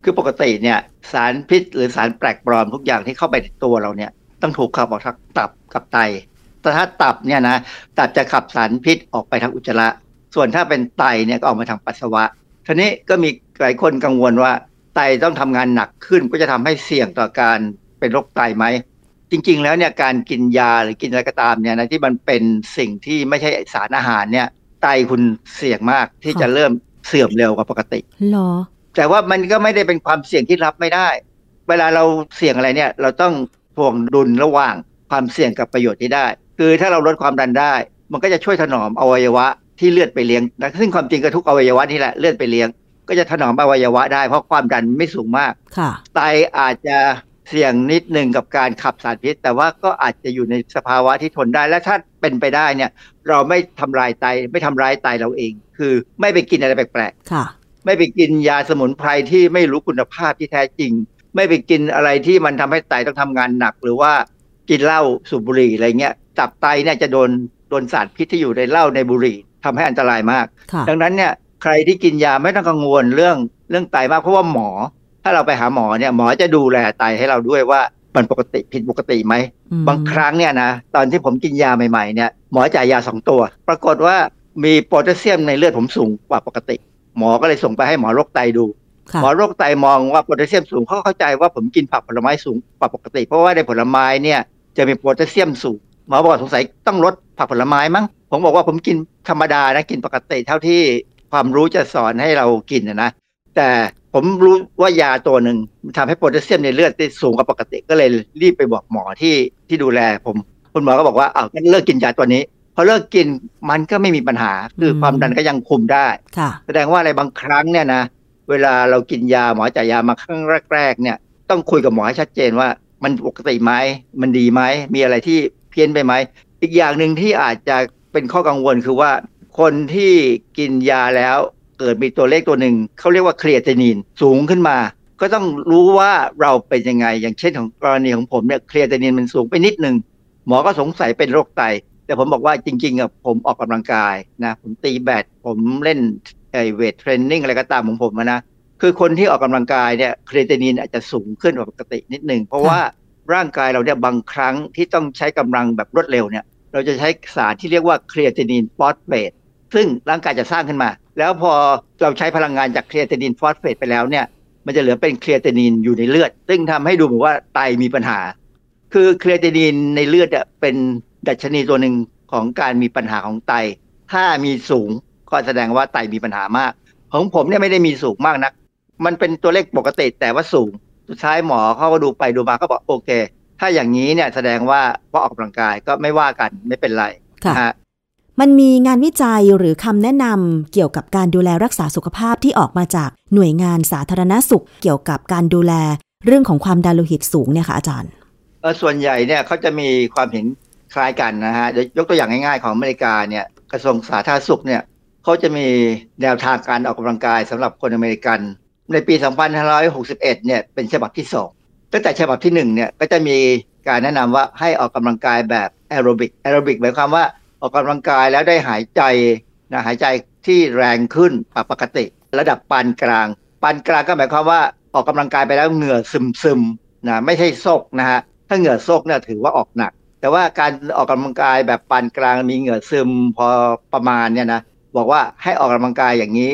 คือปกติเนี่ยสารพิษหรือสารแปลกปลอมทุกอย่างที่เข้าไปในตัวเราเนี่ยต้องถูกขับออกทางตับกับไต แต่ถ้าตับเนี่ยนะตับจะขับสารพิษออกไปทางอุจจาระ ส่วนถ้าเป็นไตเนี่ยก็ออกมาทางปัสสาวะทีนี้ก็มีหลายคนกังวลว่าไตต้องทำงานหนักขึ้นก็จะทำให้เสี่ยงต่อการเป็นโรคไตไหม จริง ๆ แล้วเนี่ยการกินยาหรือกินอะไรก็ตามเนี่ยนะที่มันเป็นสิ่งที่ไม่ใช่สารอาหารเนี่ยไตคุณเสี่ยงมากที่จะเริ่มเสื่อมเร็วกว่าปกติหรอ แต่ว่ามันก็ไม่ได้เป็นความเสี่ยงที่รับไม่ได้ เวลาเราเสี่ยงอะไรเนี่ย เราต้องถ่วงดุลระหว่างความเสี่ยงกับประโยชน์ที่ได้ คือถ้าเราลดความดันได้ มันก็จะช่วยถนอมอวัยวะที่เลือดไปเลี้ยงนะซึ่งความจริงก็ทุกอวัยวะนี่แหละเลือดไปเลี้ยง ก็จะถนอมอวัยวะได้เพราะความดันไม่สูงมากค่ะไตอาจจะ เสี่ยงนิดหนึ่งกับการขับสารพิษ แต่ว่าก็อาจจะอยู่ในสภาวะที่ทนได้ และถ้าเป็นไปได้เนี่ย เราไม่ทำลายไตไม่ทำร้ายไตเราเอง คือไม่ไปกินอะไรแปลกๆค่ะไม่ไปกินยาสมุนไพรที่ไม่รู้คุณภาพที่แท้จริง ไม่ไปกินอะไรที่มันทำให้ไตต้องทำงานหนัก หรือว่ากินเหล้าสูบบุหรี่อะไรเงี้ยตับไตเนี่ยจะโดนโดนสารพิษที่อยู่ในเหล้าในบุหรี่ทำให้อันตรายมากค่ะดังนั้นเนี่ยใครที่กินยาไม่ต้องกังวลเรื่องเรื่องไตมากเพราะว่าหมอ ถ้าเราไปหาหมอเนี่ยหมอจะดูแลไตให้เราด้วยว่ามันปกติผิดปกติไหมอืมบางครั้งเนี่ยนะตอนที่ผมกินยาใหม่ๆเนี่ยหมอจ่ายยาสองตัว ปรากฏว่ามีโพแทสเซียมในเลือดผมสูงกว่าปกติ หมอก็เลยส่งไปให้หมอโรคไตดูค่ะหมอโรคไตมองว่าโพแทสเซียมสูงเขาเข้าใจว่าผมกินผักผลไม้สูงกว่าปกติ เพราะว่าในผลไม้เนี่ยจะมีโพแทสเซียมสูงหมอบอกสงสัยต้องลดผักผลไม้มั้งผมบอกว่าผมกินธรรมดานะกินปกติเท่าที่ความรู้จะสอนให้เรากินนะนะแต่ ผมรู้ว่ายาตัวหนึ่งทำให้โพแทสเซียมในเลือดได้สูงกว่าปกติก็เลยรีบไปบอกหมอที่ที่ดูแล ผมคุณหมอก็บอกว่าอ้าวงั้นเลิกกินยาตัวนี้พอเลิกกินมันก็ไม่มีปัญหาคืออมความดันก็ยังคุมได้ค่ะแสดงว่าอะไรบางครั้งเนี่ยนะเวลาเรากินยาหมอจ่ายยามาครั้งแรกๆเนี่ย ต้องคุยกับหมอให้ชัดเจนว่ามันปกติไหมมันดีไหมมีอะไรที่เพี้ยนไปไหมอีกอย่างหนึ่งที่อาจจะเป็นข้อกังวลคือว่า คนที่กินยาแล้ว เกิดมีตัวเลขตัวหนึ่งเขาเรียกว่าเครียตินินสูงขึ้นมา ก็ต้องรู้ว่าเราเป็นยังไง อย่างเช่นของกรณีของผมเนี่ยเครียตินินมันสูงไปนิดนึงหมอก็สงสัยเป็นโรคไต แต่ผมบอกว่าจริงๆอะผมออกกำลังกายนะผมตีแบดผมเล่นไอเวทเทรนนิ่งอะไรก็ตามของผมอะนะคือคนที่ออกกำลังกายเนี่ยเครตินินอาจจะสูงขึ้นกว่าปกตินิดนึงเพราะค่ะว่าร่างกายเราเนี่ยบางครั้งที่ต้องใช้กำลังแบบรวดเร็วเนี่ย เราจะใช้สารที่เรียกว่าเครียตินินฟอสเฟต ซึ่งร่างกายจะสร้างขึ้นมา แล้วพอเราใช้พลังงานจากเครียตินินฟอสเฟตไปแล้วเนี่ย มันจะเหลือเป็นเครียตินินอยู่ในเลือด ซึ่งทำให้ดูเหมือนว่าไตมีปัญหา คือเครียตินินในเลือดอะเป็นดัชนีตัวหนึ่งของการมีปัญหาของไต ถ้ามีสูงก็แสดงว่าไตมีปัญหามาก ของผมเนี่ยไม่ได้มีสูงมากนัก มันเป็นตัวเลขปกติแต่ว่าสูง สุดท้ายหมอเขาก็ดูไปดูมาก็บอกโอเค ถ้าอย่างนี้เนี่ยแสดงว่าเพราะออกกำลังกายก็ไม่ว่ากันไม่เป็นไรค่ะนะฮะ มันมีงานวิจัยหรือคำแนะนำเกี่ยวกับการดูแลรักษาสุขภาพที่ออกมาจากหน่วยงานสาธารณสุข เกี่ยวกับการดูแลเรื่องของความดันโลหิตสูงเนี่ยค่ะอาจารย์เออส่วนใหญ่เนี่ยเขาจะมีความเห็นคล้ายกันนะฮะเดี๋ยวยกตัวอย่างง่ายๆของอเมริกาเนี่ยกระทรวงสาธารณสุขเนี่ยเขาจะมีแนวทางการออกกำลังกายสำหรับคนอเมริกัน ในปี 2561 เนี่ยเป็นฉบับที่ 2 ตั้งแต่ฉบับที่1เนี่ยก็จะมีการแนะนำว่าให้ออกกำลังกายแบบแอโรบิกแอโรบิกหมายความว่า ออกกำลังกายแล้วได้หายใจนะหายใจที่แรงขึ้นกว่าปกติ ระดับปานกลาง ปานกลางก็หมายความว่าออกกำลังกายไปแล้วเหงื่อซึมซึมๆนะไม่ใช่โซกนะฮะถ้าเหงื่อโซกเนี่ยถือว่าออกหนัก แต่ว่าการออกกำลังกายแบบปานกลางมีเหงื่อซึมพอประมาณเนี่ยนะบอกว่าให้ออกกำลังกายอย่างนี้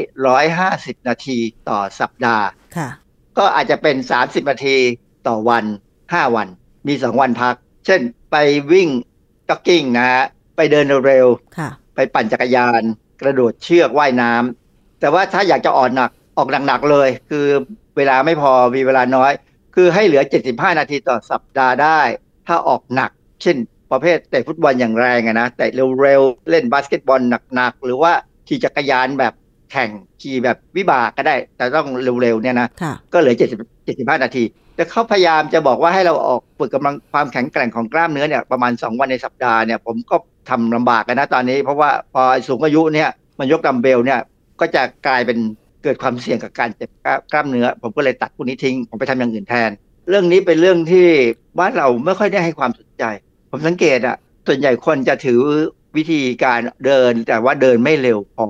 150นาทีต่อสัปดาห์ค่ะก็อาจจะเป็น30นาทีต่อวัน5วัน มี2วันพัก เช่นไปวิ่งจ็อกกิ้งนะฮะ ไปเดินเร็วค่ะไปปั่นจักรยาน กระโดดเชือกว่ายน้ำแต่ว่าถ้าอยากจะออกหนักออกหนักๆเลย คือเวลาไม่พอมีเวลาน้อย คือให้เหลือ 75 นาทีต่อสัปดาห์ได้ ถ้าออกหนัก เช่น ประเภทเตะฟุตบอลอย่างแรงอะนะเตะเร็วๆเล่นบาสเกตบอลหนักๆหรือว่าขี่จักรยานแบบแข่งขี่แบบวิบากก็ได้ แต่ต้องเร็วๆเนี่ยนะค่ะก็เหลือ70 75 นาทีแต่เขาพยายามจะบอกว่าให้เราออกฝึกกำลังความแข็งแกร่งของกล้ามเนื้อเนี่ยประมาณ 2 วันในสัปดาห์เนี่ยผมก็ ทำลำบากกันนะตอนนี้ เพราะว่าพอสูงอายุเนี่ยมันยกดัมเบลเนี่ยก็จะกลายเป็นเกิดความเสี่ยงกับการเจ็บกล้ามเนื้อ ผมก็เลยตัดพวกนี้ทิ้ง ผมไปทำอย่างอื่นแทน เรื่องนี้เป็นเรื่องที่บ้านเราไม่ค่อยได้ให้ความสนใจ ผมสังเกตอะส่วนใหญ่คนจะถือวิธีการเดินแต่ว่าเดินไม่เร็วพอ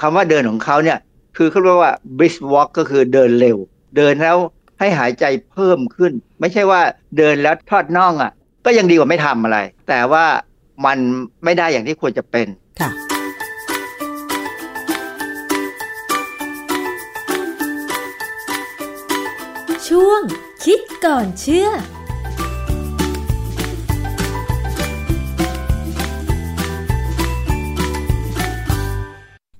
คำว่าเดินของเขาเนี่ยคือเขาเรียกว่า brisk walk ก็คือเดินเร็ว เดินแล้วให้หายใจเพิ่มขึ้น ไม่ใช่ว่าเดินแล้วทอดน่องอะ ก็ยังดีกว่าไม่ทำอะไร แต่ว่า มันไม่ได้อย่างที่ควรจะเป็นค่ะช่วงคิดก่อนเชื่อ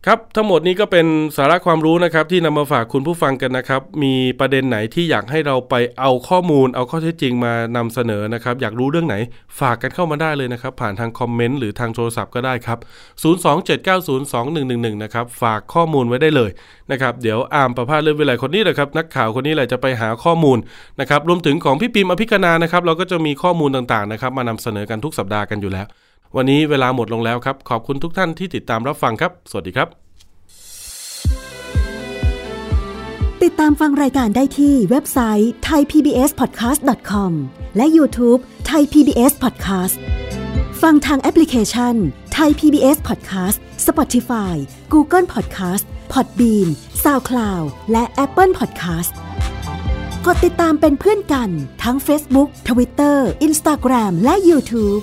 ครับทั้งหมดนี้ก็เป็นสาระความรู้นะครับที่นำมาฝากคุณผู้ฟังกันนะครับ มีประเด็นไหนที่อยากให้เราไปเอาข้อมูล เอาข้อเท็จจริงมานำเสนอนะครับ อยากรู้เรื่องไหนฝากกันเข้ามาได้เลยนะครับ ผ่านทางคอมเมนต์หรือทางโทรศัพท์ก็ได้ครับ 027902111 นะครับฝากข้อมูลไว้ได้เลยนะครับเดี๋ยวอามประพาสเลื่อนเวลาคนนี้แหละครับ นักข่าวคนนี้แหละจะไปหาข้อมูลนะครับรวมถึงของพี่ปิมอภิคณานะครับ เราก็จะมีข้อมูลต่างๆนะครับ มานำเสนอกันทุกสัปดาห์กันอยู่แล้ว วันนี้เวลาหมดลงแล้วครับ ขอบคุณทุกท่านที่ติดตามรับฟังครับ สวัสดีครับ ติดตามฟังรายการได้ที่เว็บไซต์ thaipbspodcast.com และ YouTube Thai PBS Podcast ฟังทางแอปพลิเคชัน Thai PBS Podcast Spotify Google Podcast Podbean SoundCloud และ Apple Podcast กดติดตามเป็นเพื่อนกันทั้ง Facebook Twitter Instagram และ YouTube